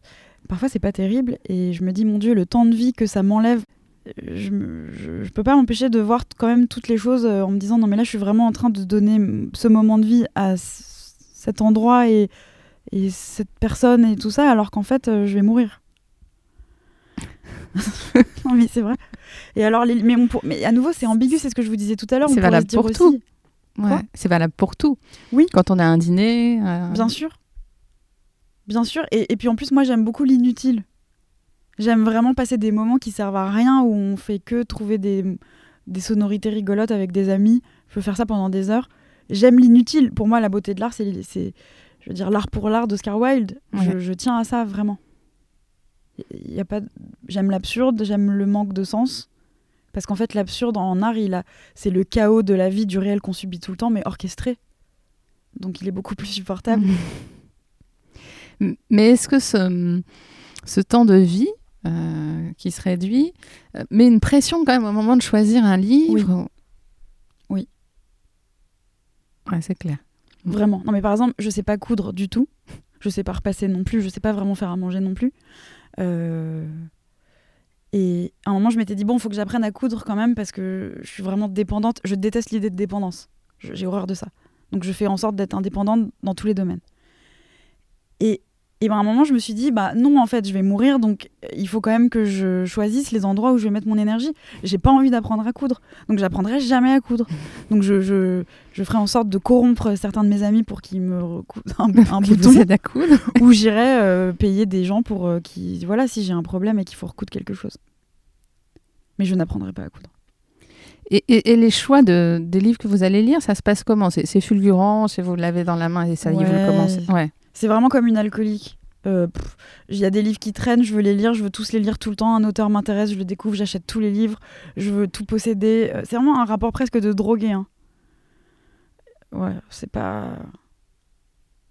Speaker 5: Parfois c'est pas terrible et je me dis mon Dieu le temps de vie que ça m'enlève. euh, Je, je, je peux pas m'empêcher de voir quand même toutes les choses en me disant non mais là je suis vraiment en train de donner ce moment de vie à cet endroit et, et cette personne et tout ça alors qu'en fait je vais mourir. non mais c'est vrai. Et alors les, mais, on pour- mais à nouveau c'est ambigu c'est ce que je vous disais tout à l'heure.
Speaker 2: C'est valable pour tout. Ouais, c'est valable pour tout.
Speaker 5: Oui.
Speaker 2: Quand on a un dîner. euh,
Speaker 5: Bien sûr. Bien sûr. Et, et puis en plus, moi, j'aime beaucoup l'inutile. J'aime vraiment passer des moments qui servent à rien, où on fait que trouver des, des sonorités rigolotes avec des amis. Je peux faire ça pendant des heures. J'aime l'inutile. Pour moi, la beauté de l'art, c'est, je veux dire, l'art pour l'art d'Oscar Wilde. Je tiens à ça, vraiment. Y a pas, j'aime l'absurde, j'aime le manque de sens. Parce qu'en fait, l'absurde en art, il a, c'est le chaos de la vie, du réel qu'on subit tout le temps, mais orchestré. Donc il est beaucoup plus supportable.
Speaker 2: Mais est-ce que ce, ce temps de vie euh, qui se réduit euh, met une pression quand même au moment de choisir un livre
Speaker 5: Oui.
Speaker 2: Ouais, c'est clair.
Speaker 5: Vraiment. Non, mais par exemple, je sais pas coudre du tout. Je sais pas repasser non plus. Je sais pas vraiment faire à manger non plus. Euh, Et à un moment, je m'étais dit, bon, il faut que j'apprenne à coudre quand même parce que je suis vraiment dépendante. Je déteste l'idée de dépendance. J'ai horreur de ça. Donc, je fais en sorte d'être indépendante dans tous les domaines. Et, et ben, à un moment, je me suis dit, bah non, en fait, je vais mourir. Donc, euh, il faut quand même que je choisisse les endroits où je vais mettre mon énergie. J'ai pas envie d'apprendre à coudre. Donc, j'apprendrai jamais à coudre. Donc, je, je, je ferai en sorte de corrompre certains de mes amis pour qu'ils me recoudent un, un bouton
Speaker 2: à coudre.
Speaker 5: ou j'irai euh, payer des gens pour euh, qui voilà si j'ai un problème et qu'il faut recoudre quelque chose mais je n'apprendrai pas à coudre
Speaker 2: Et, et- et les choix de, des livres que vous allez lire, ça se passe comment? C'est fulgurant, c'est vous l'avez dans la main et ça y est, vous le commencez? Ouais.
Speaker 5: C'est vraiment comme une alcoolique Euh, il y a des livres qui traînent je veux les lire je veux tous les lire tout le temps un auteur m'intéresse je le découvre j'achète tous les livres je veux tout posséder Euh, c'est vraiment un rapport presque de drogué hein. ouais c'est pas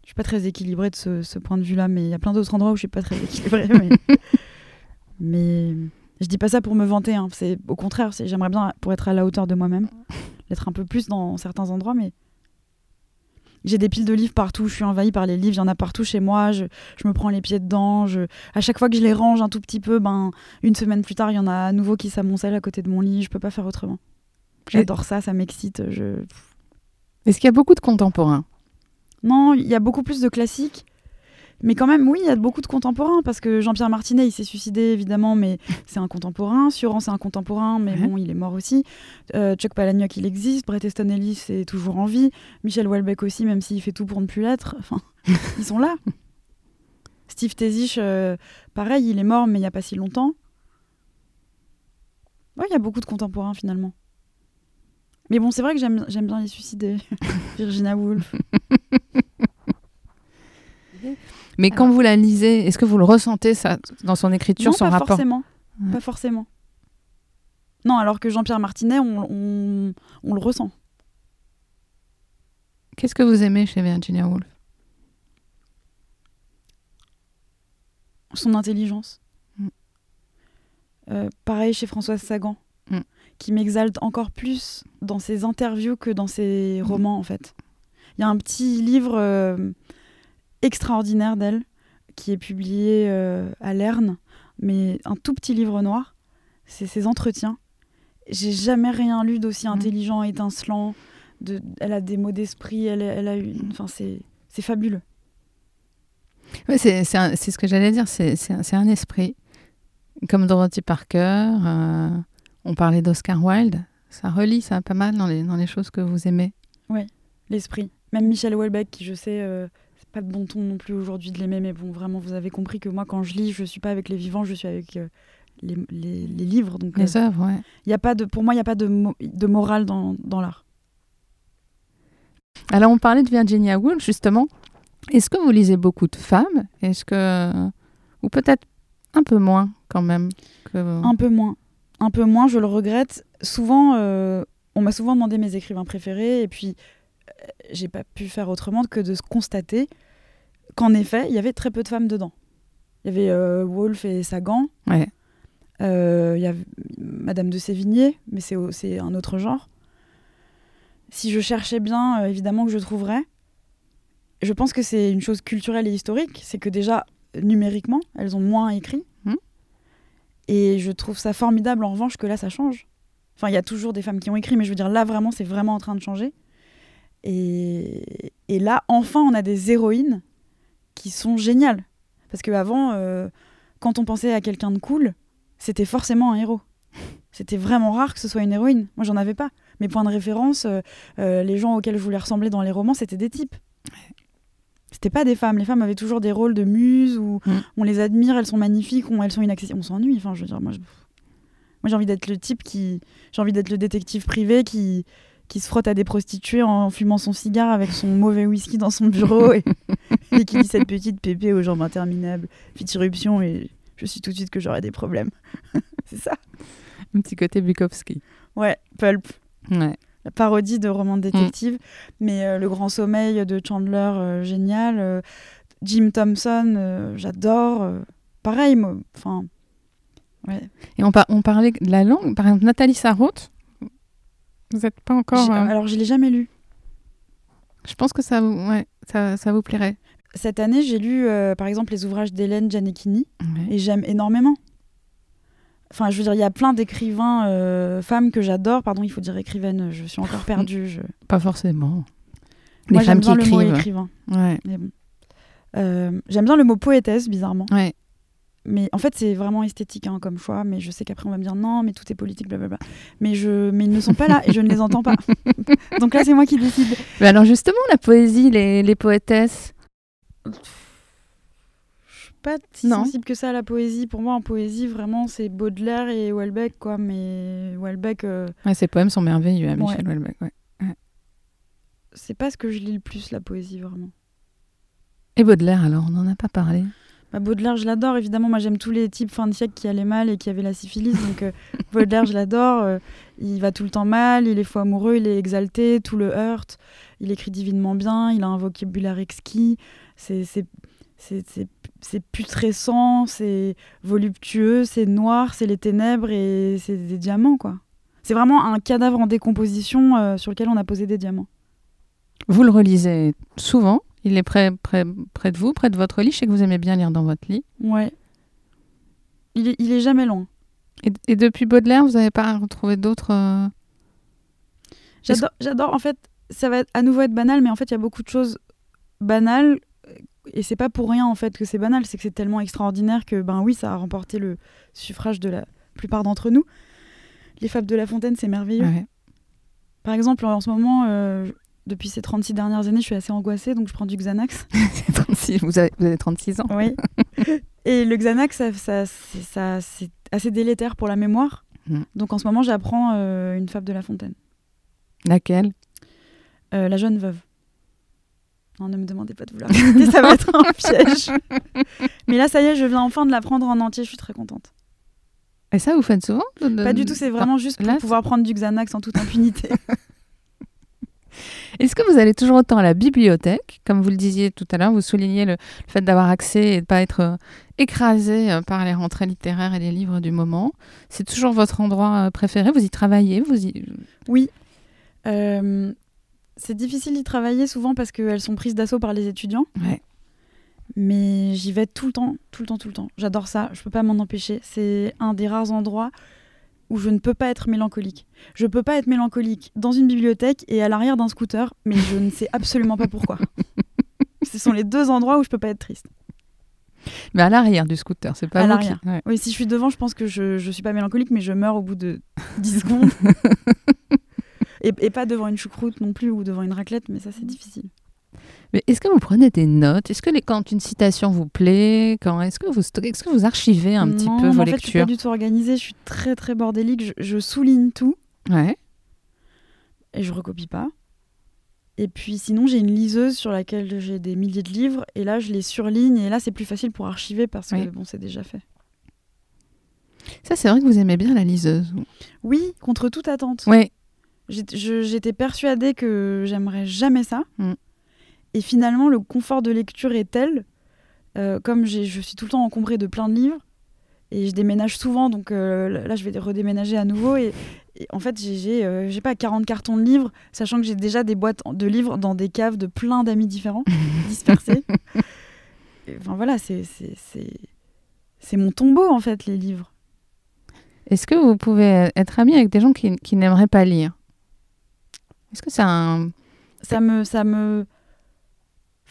Speaker 5: je suis pas très équilibrée de ce, ce point de vue là mais il y a plein d'autres endroits où je suis pas très équilibrée mais mais je dis pas ça pour me vanter hein. c'est au contraire c'est j'aimerais bien pour être à la hauteur de moi-même l'être un peu plus dans certains endroits mais j'ai des piles de livres partout, je suis envahie par les livres, il y en a partout chez moi, je, je me prends les pieds dedans, je, à chaque fois que je les range un tout petit peu, ben, une semaine plus tard, il y en a à nouveau qui s'amoncellent à côté de mon lit, je peux pas faire autrement. J'adore ça, ça m'excite. Je...
Speaker 2: Est-ce qu'il y a beaucoup de contemporains?
Speaker 5: Non, il y a beaucoup plus de classiques, mais quand même, oui, il y a beaucoup de contemporains, parce que Jean-Pierre Martinet, il s'est suicidé évidemment, mais c'est un contemporain, Suran, c'est un contemporain, mais
Speaker 2: Ouais.
Speaker 5: bon, il est mort aussi. Euh, Chuck Palahniuk, il existe, Bret Easton Ellis est toujours en vie, Michel Houellebecq aussi, même s'il fait tout pour ne plus l'être, enfin, ils sont là. Steve Tezich, euh, pareil, il est mort, mais il n'y a pas si longtemps. Ouais, il y a beaucoup de contemporains finalement. Mais bon, c'est vrai que j'aime j'aime bien les suicider. Virginia Woolf.
Speaker 2: Mais quand vous la lisez, est-ce que vous le ressentez ça, dans son écriture,
Speaker 5: non,
Speaker 2: son
Speaker 5: pas
Speaker 2: rapport
Speaker 5: forcément.
Speaker 2: Ouais.
Speaker 5: Pas forcément. Non, alors que Jean-Pierre Martinet, on, on- on le ressent.
Speaker 2: Qu'est-ce que vous aimez chez Virginia Woolf?
Speaker 5: Son intelligence.
Speaker 2: Mm.
Speaker 5: Euh, pareil chez Françoise Sagan,
Speaker 2: Mm.
Speaker 5: qui m'exalte encore plus dans ses interviews que dans ses
Speaker 2: Mm.
Speaker 5: romans, en fait. Il y a un petit livre euh, extraordinaire d'elle, qui est publié euh, à Lerne, mais un tout petit livre noir. C'est ses entretiens. J'ai jamais rien lu d'aussi
Speaker 2: Mm.
Speaker 5: intelligent, étincelant. De, elle a des mots d'esprit, elle, elle a une. Enfin, c'est fabuleux.
Speaker 2: Ouais, c'est ce que j'allais dire, c'est un, un esprit. Comme Dorothy Parker, euh, on parlait d'Oscar Wilde, ça relie ça pas mal dans les, dans les choses que vous aimez.
Speaker 5: l'esprit. Même Michel Houellebecq, qui je sais, euh, pas de bon ton non plus aujourd'hui de l'aimer, mais bon, vraiment, vous avez compris que moi, quand je lis, je suis pas avec les vivants, je suis avec euh, les, les- les livres. Donc,
Speaker 2: Les
Speaker 5: euh,
Speaker 2: œuvres, ouais.
Speaker 5: y a pas de, pour moi, il n'y a pas de, mo- de morale dans, dans l'art.
Speaker 2: Alors, on parlait de Virginia Woolf, justement. Est-ce que vous lisez beaucoup de femmes? Est-ce que. Ou peut-être un peu moins, quand même. Que...
Speaker 5: Un peu moins. Un peu moins, je le regrette. Souvent, euh, on m'a souvent demandé mes écrivains préférés, et puis euh, j'ai pas pu faire autrement que de se constater qu'en effet, il y avait très peu de femmes dedans. Il y avait euh, Woolf et Sagan.
Speaker 2: Ouais.
Speaker 5: Euh, Il y a Madame de Sévigné, mais c'est un autre genre. Si je cherchais bien, euh, évidemment que je trouverais. je pense que c'est une chose culturelle et historique. C'est que déjà, numériquement, elles ont moins écrit.
Speaker 2: Hmm.
Speaker 5: Et je trouve ça formidable, en revanche, que là, ça change. Enfin, il y a toujours des femmes qui ont écrit, mais je veux dire, là, vraiment, c'est vraiment en train de changer. Et, et là, enfin, on a des héroïnes qui sont géniales. Parce qu'avant, euh, quand on pensait à quelqu'un de cool, c'était forcément un héros. C'était vraiment rare que ce soit une héroïne. Moi, j'en avais pas. Mes points de référence, euh, euh, les gens auxquels je voulais ressembler dans les romans, c'était des types. C'était pas des femmes. Les femmes avaient toujours des rôles de muses où
Speaker 2: Mm.
Speaker 5: on les admire, elles sont magnifiques, on- elles sont inaccessibles. On s'ennuie. Enfin, je veux dire, moi, je- moi j'ai envie d'être le type qui. J'ai envie d'être le détective privé qui qui se frotte à des prostituées en fumant son cigare avec son mauvais whisky dans son bureau et, et qui dit cette petite pépé aux jambes interminables, fit irruption et je suis tout de suite que j'aurai des problèmes. C'est ça.
Speaker 2: Un petit côté Bukowski.
Speaker 5: Ouais, Pulp.
Speaker 2: Ouais.
Speaker 5: la parodie de roman de
Speaker 2: Mm.
Speaker 5: détective, mais euh, Le Grand Sommeil de Chandler, euh, génial. euh, Jim Thompson, j'adore. pareil, moi, enfin, ouais.
Speaker 2: Et on, par- on parlait de la langue. Par exemple, Nathalie Sarraute, vous n'êtes pas encore. Euh,
Speaker 5: Alors, je l'ai jamais lu.
Speaker 2: Je pense que ça, vous- ouais, ça, ça vous plairait.
Speaker 5: Cette année, j'ai lu, euh, par exemple, les ouvrages d'Hélène Gianecchini,
Speaker 2: Ouais.
Speaker 5: et j'aime énormément. Enfin, je veux dire, il y a plein d'écrivains euh, femmes que j'adore. Pardon, il faut dire écrivaine, je suis encore perdue. Je...
Speaker 2: Pas forcément. Les
Speaker 5: Moi, j'aime
Speaker 2: femmes qui
Speaker 5: bien le mot
Speaker 2: écrivent.
Speaker 5: écrivain.
Speaker 2: Ouais.
Speaker 5: Bon. J'aime bien le mot poétesse, bizarrement.
Speaker 2: Ouais.
Speaker 5: Mais en fait, c'est vraiment esthétique hein, comme choix. Mais je sais qu'après, on va me dire non, mais tout est politique, blablabla. Mais, je... mais ils ne sont pas là et je ne les entends pas. Donc là, c'est moi qui décide.
Speaker 2: Mais alors justement, la poésie, les, les poétesses?
Speaker 5: Je suis pas si
Speaker 2: Non.
Speaker 5: sensible que ça à la poésie. Pour moi, en poésie, vraiment, c'est Baudelaire et Houellebecq, quoi. Mais Houellebecq, euh,
Speaker 2: Ouais, ces poèmes sont merveilleux, à
Speaker 5: Ouais.
Speaker 2: Michel Houellebecq. ouais.
Speaker 5: c'est pas ce que je lis le plus, la poésie, vraiment.
Speaker 2: Et Baudelaire, alors, on n'en a pas parlé.
Speaker 5: Bah, Baudelaire, je l'adore, évidemment. Moi, j'aime tous les types fin de siècle qui allaient mal et qui avaient la syphilis. Donc, euh, Baudelaire, je l'adore. Euh, il va tout le temps mal, il est faux amoureux, il est exalté, tout le heurte. Il écrit divinement bien, il a un vocabulaire exquis. C'est putrescent, c'est voluptueux, c'est noir, c'est les ténèbres et c'est des diamants, quoi. C'est vraiment un cadavre en décomposition euh, sur lequel on a posé des diamants.
Speaker 2: Vous le relisez souvent. Il est près, près, près de vous, près de votre lit. Je sais que vous aimez bien lire dans votre lit.
Speaker 5: Ouais. Il est, il est jamais loin.
Speaker 2: Et, et depuis Baudelaire, vous n'avez pas retrouvé d'autres. euh,
Speaker 5: J'adore, j'adore. En fait, ça va à nouveau être banal, mais en fait, il y a beaucoup de choses banales. Et c'est pas pour rien en fait que c'est banal, c'est que c'est tellement extraordinaire que ben oui, ça a remporté le suffrage de la plupart d'entre nous. Les Fables de La Fontaine, c'est merveilleux.
Speaker 2: ouais.
Speaker 5: Par exemple, en ce moment, euh, depuis ces 36 dernières années, je suis assez angoissée, donc je prends du Xanax.
Speaker 2: C'est 36, vous, avez, vous avez 36 ans.
Speaker 5: Oui. Et le Xanax, ça, ça, c'est, ça- c'est assez délétère pour la mémoire.
Speaker 2: Mm.
Speaker 5: Donc en ce moment, j'apprends euh, une fable de La Fontaine.
Speaker 2: Laquelle?
Speaker 5: Euh, la jeune veuve. Non, ne me demandez pas de vous la répéter, ça va être un piège. Mais là, ça y est, je viens enfin de la prendre en entier, je suis très contente.
Speaker 2: Et ça, vous faites souvent? De-
Speaker 5: Pas du tout, c'est vraiment juste pour
Speaker 2: là,
Speaker 5: pouvoir prendre du Xanax en toute impunité.
Speaker 2: Est-ce que vous allez toujours autant à la bibliothèque? Comme vous le disiez tout à l'heure, vous soulignez le, le fait d'avoir accès et de ne pas être euh, écrasé euh, par les rentrées littéraires et les livres du moment. C'est toujours votre endroit euh, préféré? Vous y travaillez? Vous y...
Speaker 5: Oui. C'est difficile d'y travailler souvent parce qu'elles sont prises d'assaut par les étudiants.
Speaker 2: Ouais.
Speaker 5: Mais j'y vais tout le temps, tout le temps, tout le temps. J'adore ça, je peux pas m'en empêcher. C'est un des rares endroits où je ne peux pas être mélancolique. Je peux pas être mélancolique dans une bibliothèque et à l'arrière d'un scooter, mais je ne sais absolument pas pourquoi. Ce sont les deux endroits où je peux pas être triste.
Speaker 2: Mais à l'arrière du scooter, c'est pas
Speaker 5: À l'arrière.
Speaker 2: qui- ouais.
Speaker 5: Oui, si je suis devant, je pense que je, je suis pas mélancolique, mais je meurs au bout de 10 secondes. et, et pas devant une choucroute non plus ou devant une raclette, mais ça c'est difficile.
Speaker 2: Mais est-ce que vous prenez des notes? Est-ce que les, quand une citation vous plaît quand Est-ce que vous Est-ce que vous archivez un petit peu vos
Speaker 5: en fait, je suis pas
Speaker 2: lectures?
Speaker 5: du tout organisée, je suis très très bordélique, je, je souligne tout
Speaker 2: Ouais.
Speaker 5: et je recopie pas. Et puis sinon, j'ai une liseuse sur laquelle j'ai des milliers de livres et là je les surligne et là c'est plus facile pour archiver parce que
Speaker 2: Oui.
Speaker 5: bon, c'est déjà fait.
Speaker 2: Ça, c'est vrai que vous aimez bien la liseuse.
Speaker 5: Oui, contre toute attente.
Speaker 2: Oui.
Speaker 5: J'étais persuadée que j'aimerais jamais ça.
Speaker 2: Mm.
Speaker 5: Et finalement, le confort de lecture est tel, euh, comme je suis tout le temps encombrée de plein de livres, Et je déménage souvent, donc euh, là, je vais redéménager à nouveau. Et, et en fait, j'ai- euh, pas 40 cartons de livres, sachant que j'ai déjà des boîtes de livres dans des caves de plein d'amis différents, dispersés. Et, Enfin voilà, c'est mon tombeau en fait, les livres.
Speaker 2: Est-ce que vous pouvez être ami avec des gens qui, qui n'aimeraient pas lire? Est-ce que c'est un...
Speaker 5: Ça me, ça me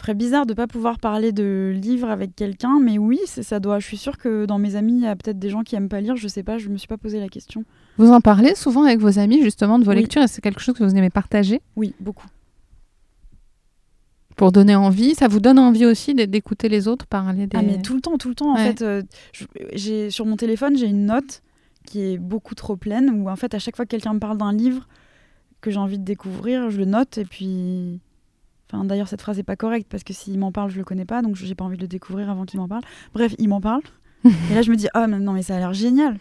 Speaker 5: ferait bizarre de pas pouvoir parler de livres avec quelqu'un, mais oui, ça doit. Je suis sûre que dans mes amis, il y a peut-être des gens qui aiment pas lire. Je sais pas, je me suis pas posé la question.
Speaker 2: Vous en parlez souvent avec vos amis justement de vos
Speaker 5: Oui.
Speaker 2: lectures et c'est quelque chose que vous aimez partager?
Speaker 5: Oui, beaucoup.
Speaker 2: pour donner envie Ça vous donne envie aussi d'écouter les autres parler des...
Speaker 5: Ah mais tout le temps, tout le temps. En fait, euh, j'ai sur mon téléphone, j'ai une note qui est beaucoup trop pleine où en fait à chaque fois que quelqu'un me parle d'un livre que j'ai envie de découvrir, je le note et puis. Enfin, d'ailleurs, cette phrase est pas correcte parce que s'il m'en parle, je le connais pas, donc j'ai pas envie de le découvrir avant qu'il m'en parle. Bref, il m'en parle. et là, je me dis, ah mais non, mais ça a l'air génial.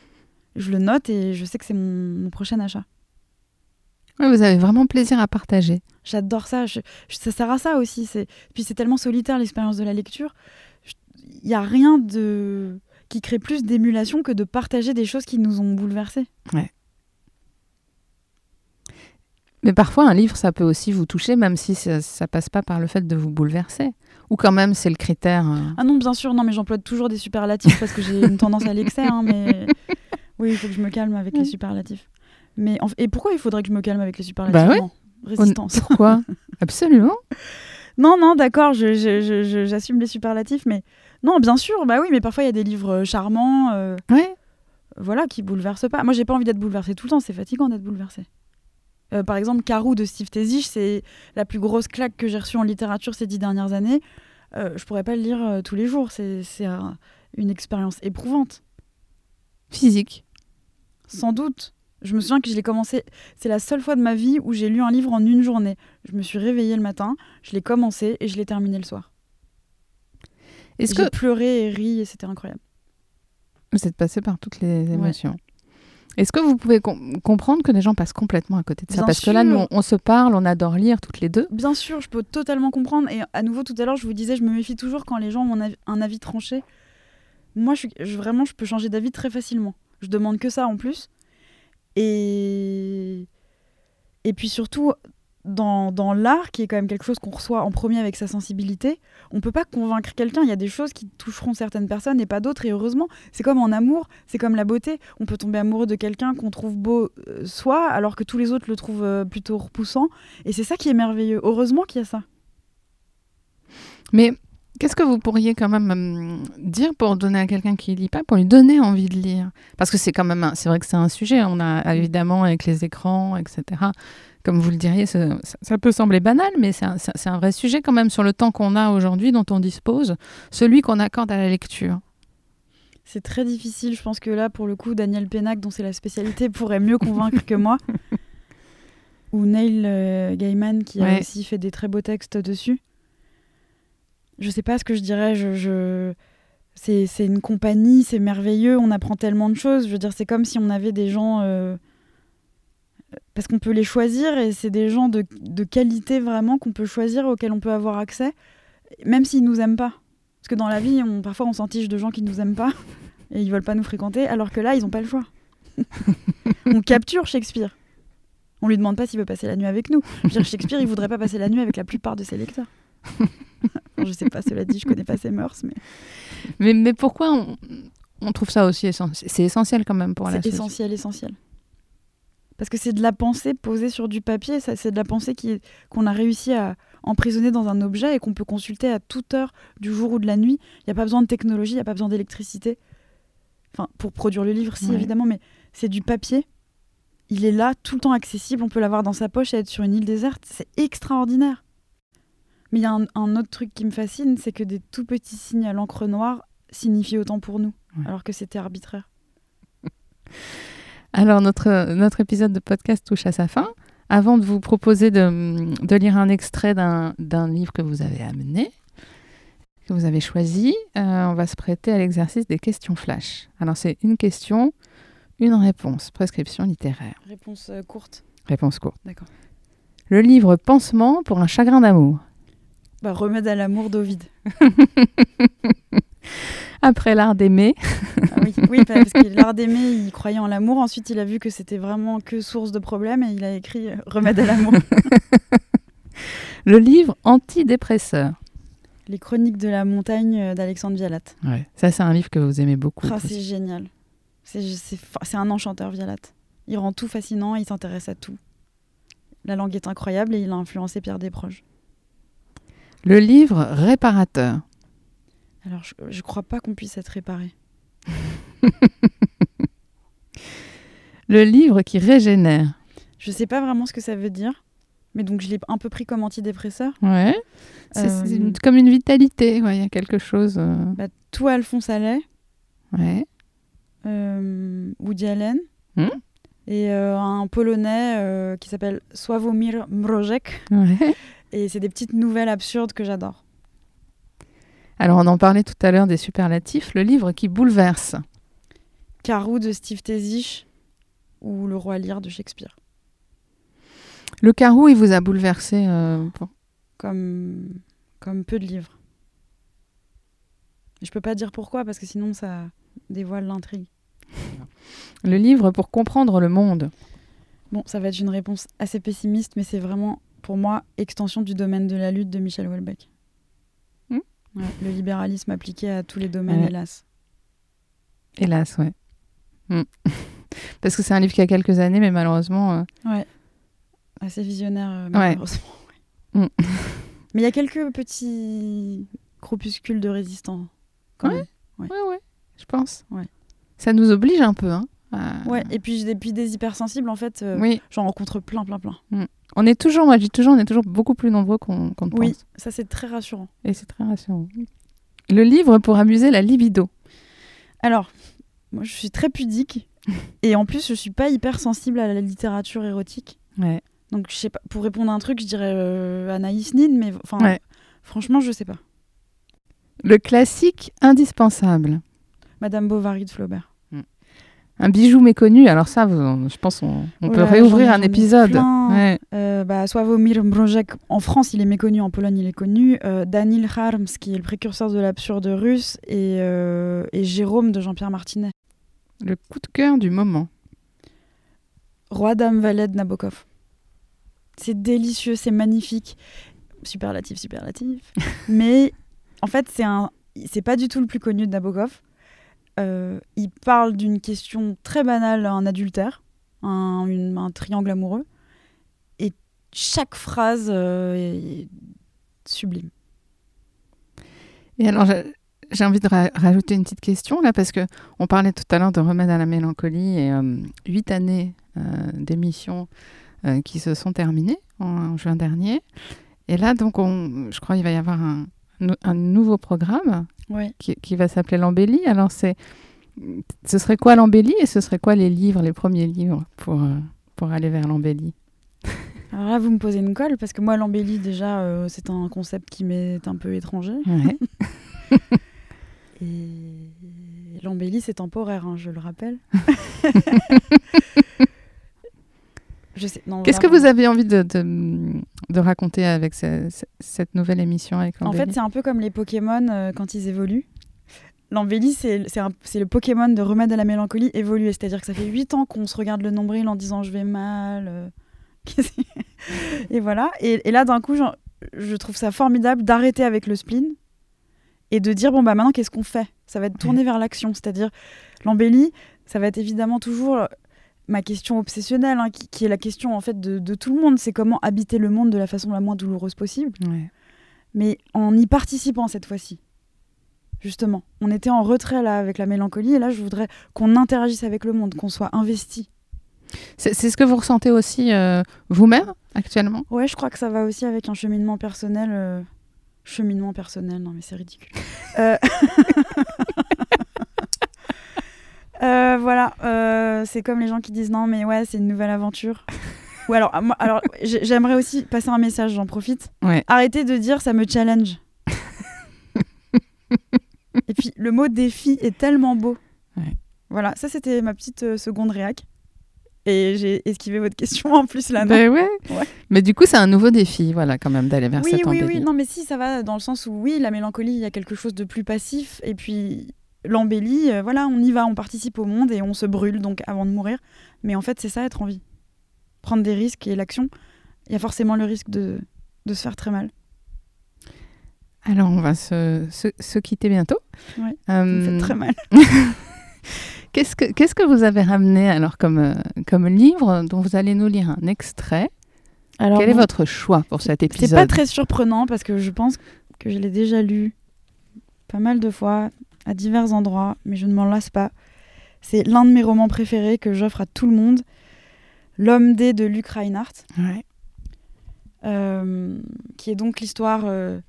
Speaker 5: Je le note et je sais que c'est mon, mon prochain achat.
Speaker 2: Ouais, vous avez vraiment plaisir à partager.
Speaker 5: J'adore ça. Je- je- ça sert à ça aussi. Puis c'est tellement solitaire l'expérience de la lecture. Il y a rien de qui crée plus d'émulation que de partager des choses qui nous ont bouleversés.
Speaker 2: Mais parfois, un livre, ça peut aussi vous toucher, même si ça, ça passe pas par le fait de vous bouleverser. Ou quand même, c'est le critère. euh,
Speaker 5: Ah non, bien sûr, non, mais j'emploie toujours des superlatifs parce que j'ai une tendance à l'excès. hein, mais oui, il faut que je me calme avec les superlatifs. Mais en- et pourquoi il faudrait que je me calme avec les superlatifs
Speaker 2: Bah.
Speaker 5: Non, Résistance.
Speaker 2: Pourquoi? Absolument.
Speaker 5: Non, non, d'accord, je- je- je- je- j'assume les superlatifs, mais non, bien sûr, bah oui, mais parfois il y a des livres euh, charmants. euh,
Speaker 2: Ouais.
Speaker 5: voilà, qui bouleverse pas. Moi, j'ai pas envie d'être bouleversée tout le temps, c'est fatigant d'être bouleversée. Euh, par exemple, Carou de Steve Tezich, c'est la plus grosse claque que j'ai reçue en littérature ces dix dernières années. Euh, je pourrais pas le lire euh, tous les jours, c'est c'est un- une expérience éprouvante,
Speaker 2: Physique.
Speaker 5: sans doute. Je me souviens que je l'ai commencé, c'est la seule fois de ma vie où j'ai lu un livre en une journée. Je me suis réveillée le matin, je l'ai commencé et je l'ai terminé le soir.
Speaker 2: Est-ce
Speaker 5: J'ai
Speaker 2: que
Speaker 5: pleuré et ri et c'était incroyable.
Speaker 2: vous êtes passé par toutes les émotions Est-ce que vous pouvez com- comprendre que des gens passent complètement à côté de ça
Speaker 5: Bien
Speaker 2: Parce que là, nous, on, on se parle, on adore lire toutes les deux.
Speaker 5: Bien sûr, je peux totalement comprendre. Et à nouveau, tout à l'heure, je vous disais, je me méfie toujours quand les gens ont un avis, un avis tranché. Moi, je- vraiment, je peux changer d'avis très facilement. Je demande que ça en plus. Et, et puis surtout, dans, l'art, qui est quand même quelque chose qu'on reçoit en premier avec sa sensibilité, on peut pas convaincre quelqu'un. Il y a des choses qui toucheront certaines personnes et pas d'autres. Et heureusement, c'est comme en amour, c'est comme la beauté. On peut tomber amoureux de quelqu'un qu'on trouve beau euh, soi, alors que tous les autres le trouvent euh, plutôt repoussant. Et c'est ça qui est merveilleux. Heureusement qu'il y a ça.
Speaker 2: Mais qu'est-ce que vous pourriez quand même hum, dire pour donner à quelqu'un qui lit pas, pour lui donner envie de lire? Parce que c'est quand même, c'est vrai que c'est un sujet. On a évidemment avec les écrans, etc. Comme vous le diriez, ça, peut sembler banal, mais c'est un, vrai sujet quand même sur le temps qu'on a aujourd'hui, dont on dispose, celui qu'on accorde à la lecture.
Speaker 5: C'est très difficile. Je pense que là, pour le coup, Daniel Pénac, dont c'est la spécialité, pourrait mieux convaincre que moi. Ou Neil euh, Gaiman, qui a aussi fait des très beaux textes dessus. Je sais pas ce que je dirais. Je, je... C'est c'est une compagnie, c'est merveilleux. On apprend tellement de choses. Je veux dire, c'est comme si on avait des gens. euh, Parce qu'on peut les choisir et c'est des gens de, de qualité vraiment qu'on peut choisir, auxquels on peut avoir accès, même s'ils nous aiment pas. Parce que dans la vie, on, parfois, on s'entiche de gens qui nous aiment pas et ils veulent pas nous fréquenter, alors que là, ils ont pas le choix. on capture Shakespeare. On lui demande pas s'il veut passer la nuit avec nous. Je veux dire, Shakespeare, il voudrait pas passer la nuit avec la plupart de ses lecteurs. Je sais pas, cela dit, je connais pas ses mœurs, mais
Speaker 2: Mais, mais pourquoi on, on trouve ça aussi essentiel? C'est essentiel quand même pour la
Speaker 5: c'est essentiel, essentiel. Parce que c'est de la pensée posée sur du papier, ça, c'est de la pensée qui qu'on a réussi à emprisonner dans un objet et qu'on peut consulter à toute heure du jour ou de la nuit. Il n'y a pas besoin de technologie, il n'y a pas besoin d'électricité. Enfin, pour produire le livre, si,
Speaker 2: Ouais.
Speaker 5: évidemment, mais c'est du papier. Il est là, tout le temps accessible, on peut l'avoir dans sa poche et être sur une île déserte. C'est extraordinaire. Mais il y a un, un autre truc qui me fascine, c'est que des tout petits signes à l'encre noire signifient autant pour nous,
Speaker 2: Ouais.
Speaker 5: alors que c'était arbitraire.
Speaker 2: Alors, notre, notre épisode de podcast touche à sa fin. Avant de vous proposer de, de lire un extrait d'un livre que vous avez amené, que vous avez choisi, euh, on va se prêter à l'exercice des questions flash. Alors, c'est une question, une réponse, prescription littéraire.
Speaker 5: Réponse euh, courte.
Speaker 2: Réponse courte.
Speaker 5: D'accord.
Speaker 2: Le livre Pansement pour un chagrin d'amour.
Speaker 5: Bah, remède à l'amour d'Ovide.
Speaker 2: Après l'art d'aimer.
Speaker 5: Oui, parce que l'art d'aimer, il croyait en l'amour. Ensuite, il a vu que c'était vraiment que source de problèmes et il a écrit euh, Remède à l'amour.
Speaker 2: Le livre antidépresseur.
Speaker 5: Les chroniques de la montagne euh, d'Alexandre Vialat.
Speaker 2: Ouais. Ça, c'est un livre que vous aimez beaucoup.
Speaker 5: Ah, c'est génial. C'est un enchanteur, Vialat. Il rend tout fascinant, il s'intéresse à tout. La langue est incroyable et il a influencé Pierre Desproges.
Speaker 2: Le livre réparateur.
Speaker 5: Alors, je, je crois pas qu'on puisse être réparé.
Speaker 2: Le livre qui régénère.
Speaker 5: Je sais pas vraiment ce que ça veut dire, mais donc je l'ai un peu pris comme antidépresseur.
Speaker 2: Ouais. C'est
Speaker 5: Euh,
Speaker 2: comme une vitalité. ouais, Il y a quelque chose. euh,
Speaker 5: Bah, tout Alphonse Allais,
Speaker 2: Ouais.
Speaker 5: euh, Woody Allen
Speaker 2: Hmm.
Speaker 5: et un Polonais qui s'appelle Sławomir Mrożek.
Speaker 2: Ouais.
Speaker 5: Et c'est des petites nouvelles absurdes que j'adore.
Speaker 2: Alors, on en parlait tout à l'heure des superlatifs. Le livre qui bouleverse.
Speaker 5: Carou de Steve Tezich ou Le Roi Lear de Shakespeare.
Speaker 2: Le carreau, il vous a bouleversé. euh,
Speaker 5: Comme, comme peu de livres. Je peux pas dire pourquoi parce que sinon ça dévoile l'intrigue.
Speaker 2: Le livre pour comprendre le monde.
Speaker 5: Bon, ça va être une réponse assez pessimiste, mais c'est vraiment, pour moi, extension du domaine de la lutte de Michel Houellebecq.
Speaker 2: Hmm.
Speaker 5: Ouais, le libéralisme appliqué à tous les domaines,
Speaker 2: Ouais.
Speaker 5: hélas.
Speaker 2: Hélas, ouais. Mm. Parce que c'est un livre qui a quelques années, mais malheureusement. euh,
Speaker 5: Ouais. Assez visionnaire, euh, malheureusement.
Speaker 2: Mm.
Speaker 5: Mais il y a quelques petits groupuscules de résistants. Quand
Speaker 2: Ouais.
Speaker 5: même.
Speaker 2: Ouais, ouais, je pense.
Speaker 5: Ouais.
Speaker 2: Ça nous oblige un peu. Hein, à-
Speaker 5: Ouais, et puis, et puis des hypersensibles, en fait, euh,
Speaker 2: Oui,
Speaker 5: j'en rencontre plein, plein, plein.
Speaker 2: on est toujours, moi je dis toujours, on est toujours beaucoup plus nombreux qu'on qu'on ne
Speaker 5: Oui,
Speaker 2: pense.
Speaker 5: ça c'est très rassurant.
Speaker 2: Et c'est très rassurant. Le livre pour amuser la libido.
Speaker 5: Alors, moi je suis très pudique, et en plus je suis pas hyper sensible à la littérature érotique.
Speaker 2: Ouais.
Speaker 5: Donc, je sais pas, pour répondre à un truc, je dirais euh, Anaïs Nin, mais enfin,
Speaker 2: Ouais.
Speaker 5: franchement, je sais pas.
Speaker 2: Le classique indispensable.
Speaker 5: Madame Bovary de Flaubert.
Speaker 2: Un bijou méconnu. Alors ça, je pense on, on
Speaker 5: Oh
Speaker 2: peut réouvrir un épisode. Ouais.
Speaker 5: Euh, bah, Sławomir en France, il est méconnu, en Pologne, il est connu. Euh, Danil Harms, qui est le précurseur de l'absurde russe, et, euh, et Jérôme de Jean-Pierre Martinet.
Speaker 2: Le coup de cœur du moment.
Speaker 5: Roi, Dame, Valet de Nabokov. C'est délicieux, c'est magnifique. Superlatif, superlatif. Mais en fait, c'est un, c'est pas du tout le plus connu de Nabokov. Euh, il parle d'une question très banale, un adultère, un, une- un triangle amoureux. Et chaque phrase euh, est sublime.
Speaker 2: Et alors, j'ai- envie de ra- rajouter une petite question là, parce que on parlait tout à l'heure de remède à la mélancolie et euh, huit années euh, d'émissions euh, qui se sont terminées en, en juin dernier. Et là, donc, on, je crois qu'il va y avoir un, nou- un nouveau programme qui, qui va s'appeler l'embellie. Alors, c'est, ce serait quoi l'embellie et ce serait quoi les livres, les premiers livres pour, pour aller vers l'embellie?
Speaker 5: Alors là, vous me posez une colle parce que moi, l'embellie, déjà, euh, c'est un concept qui m'est un peu étranger.
Speaker 2: Ouais.
Speaker 5: Et l'embellie, c'est temporaire, hein, je le rappelle.
Speaker 2: Qu'est-ce que vous avez envie de, de, de raconter avec ce- ce- cette nouvelle émission avec
Speaker 5: En fait, c'est un peu comme les Pokémon euh, quand ils évoluent. L'embellie, c'est le Pokémon de remède à la mélancolie évolué. C'est-à-dire que ça fait 8 ans qu'on se regarde le nombril en disant je vais mal. euh, et voilà. Et, et là, d'un coup, je trouve ça formidable d'arrêter avec le spleen et de dire bon, bah maintenant, qu'est-ce qu'on fait? Ça va être tourné vers l'action. C'est-à-dire, l'embellie, ça va être évidemment toujours ma question obsessionnelle, hein, qui, qui est la question en fait de, de tout le monde. C'est comment habiter le monde de la façon la moins douloureuse possible
Speaker 2: Ouais.
Speaker 5: mais en y participant cette fois-ci. Justement, on était en retrait là avec la mélancolie et là je voudrais qu'on interagisse avec le monde, qu'on soit investi.
Speaker 2: C'est c'est ce que vous ressentez aussi euh, vous-même actuellement?
Speaker 5: Ouais, je crois que ça va aussi avec un cheminement personnel. euh, Cheminement personnel, non mais c'est ridicule. Euh, euh, voilà, euh, c'est comme les gens qui disent non mais ouais c'est une nouvelle aventure. Ou alors, ah, moi- alors j'ai- j'aimerais aussi passer un message, j'en profite.
Speaker 2: Ouais.
Speaker 5: Arrêtez de dire ça me challenge. Et puis le mot défi est tellement beau.
Speaker 2: Ouais.
Speaker 5: Voilà, ça c'était ma petite seconde réac. Et j'ai esquivé votre question en plus là. non
Speaker 2: Ben ouais.
Speaker 5: Ouais.
Speaker 2: Mais du coup, c'est un nouveau défi, voilà, quand même, d'aller vers
Speaker 5: oui,
Speaker 2: cette
Speaker 5: oui,
Speaker 2: embellie.
Speaker 5: oui. Non, mais si, ça va dans le sens où, oui, la mélancolie, il y a quelque chose de plus passif. Et puis, l'embellit, euh, voilà, on y va, on participe au monde et on se brûle donc avant de mourir. Mais en fait, c'est ça être en vie. Prendre des risques et l'action, il y a forcément le risque de, de se faire très mal.
Speaker 2: Alors, on va se, se- se quitter bientôt.
Speaker 5: Ouais, Ça me
Speaker 2: Euh,
Speaker 5: fait très mal.
Speaker 2: Qu'est-ce que, qu'est-ce que vous avez ramené alors comme, euh, comme livre dont vous allez nous lire un extrait?
Speaker 5: Alors,
Speaker 2: Quel est votre choix pour cet
Speaker 5: C'est
Speaker 2: épisode?
Speaker 5: pas très surprenant parce que je pense que je l'ai déjà lu pas mal de fois à divers endroits, mais je ne m'en lasse pas. C'est l'un de mes romans préférés que j'offre à tout le monde. L'homme D de Luc Reinhardt,
Speaker 2: Ouais.
Speaker 5: euh, qui est donc l'histoire euh,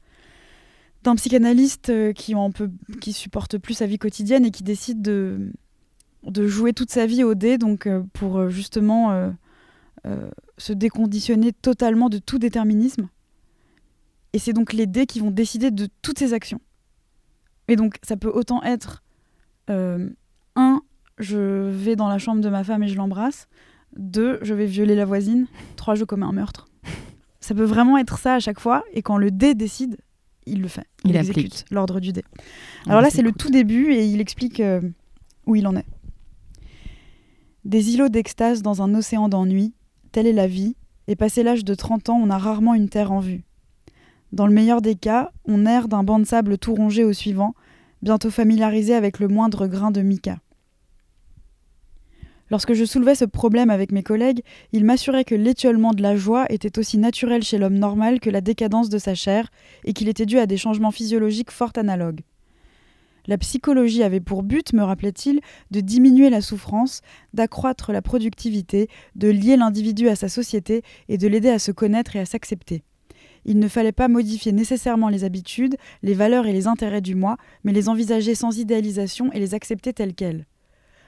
Speaker 5: d'un psychanalyste euh, qui en peut, qui supporte plus sa vie quotidienne et qui décide de, de jouer toute sa vie au dé, donc euh, pour euh, justement euh, se déconditionner totalement de tout déterminisme. Et c'est donc les dés qui vont décider de toutes ses actions. Et donc ça peut autant être un, je vais dans la chambre de ma femme et je l'embrasse. Deux, je vais violer la voisine. Trois, je commets un meurtre. Ça peut vraiment être ça à chaque fois. Et quand le dé décide, il le fait. Il,
Speaker 2: Il
Speaker 5: exécute l'ordre du dé. Alors là, c'est le tout début et il explique euh, où il en est. Des îlots d'extase dans un océan d'ennui, telle est la vie, et passé l'âge de 30 ans, on a rarement une terre en vue. Dans le meilleur des cas, on erre d'un banc de sable tout rongé au suivant, bientôt familiarisé avec le moindre grain de mica. Lorsque je soulevais ce problème avec mes collègues, ils m'assuraient que l'étiolement de la joie était aussi naturel chez l'homme normal que la décadence de sa chair, et qu'il était dû à des changements physiologiques fort analogues. La psychologie avait pour but, me rappelait-il, de diminuer la souffrance, d'accroître la productivité, de lier l'individu à sa société et de l'aider à se connaître et à s'accepter. Il ne fallait pas modifier nécessairement les habitudes, les valeurs et les intérêts du moi, mais les envisager sans idéalisation et les accepter telles quelles.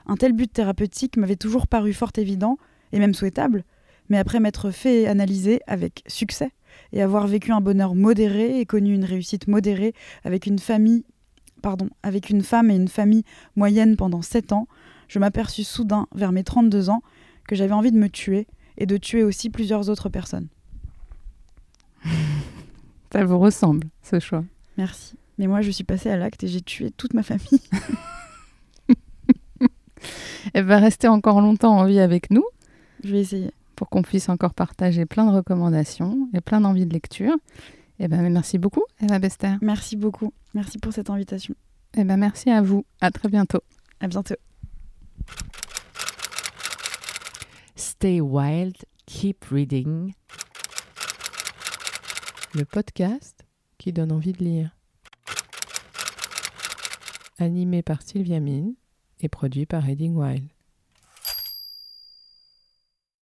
Speaker 5: Un tel but thérapeutique m'avait toujours paru fort évident, et même souhaitable, mais après m'être fait et analysé avec succès, et avoir vécu un bonheur modéré et connu une réussite modérée avec une famille pardon, avec une femme et une famille moyenne pendant 7 ans, je m'aperçus soudain, vers mes 32 ans, que j'avais envie de me tuer et de tuer aussi plusieurs autres personnes.
Speaker 2: Ça vous ressemble, ce choix.
Speaker 5: Merci. Mais moi, je suis passée à l'acte et j'ai tué toute ma famille.
Speaker 2: Elle va rester encore longtemps en vie avec nous
Speaker 5: je vais essayer.
Speaker 2: pour qu'on puisse encore partager plein de recommandations et plein d'envies de lecture. Eh ben, merci beaucoup, Eva Bester.
Speaker 5: Merci beaucoup. Merci pour cette invitation.
Speaker 2: Eh ben, merci à vous. À très bientôt.
Speaker 5: À bientôt.
Speaker 1: Stay wild, keep reading.
Speaker 6: Le podcast qui donne envie de lire. Animé par Sylvia Mine et produit par Reading Wild.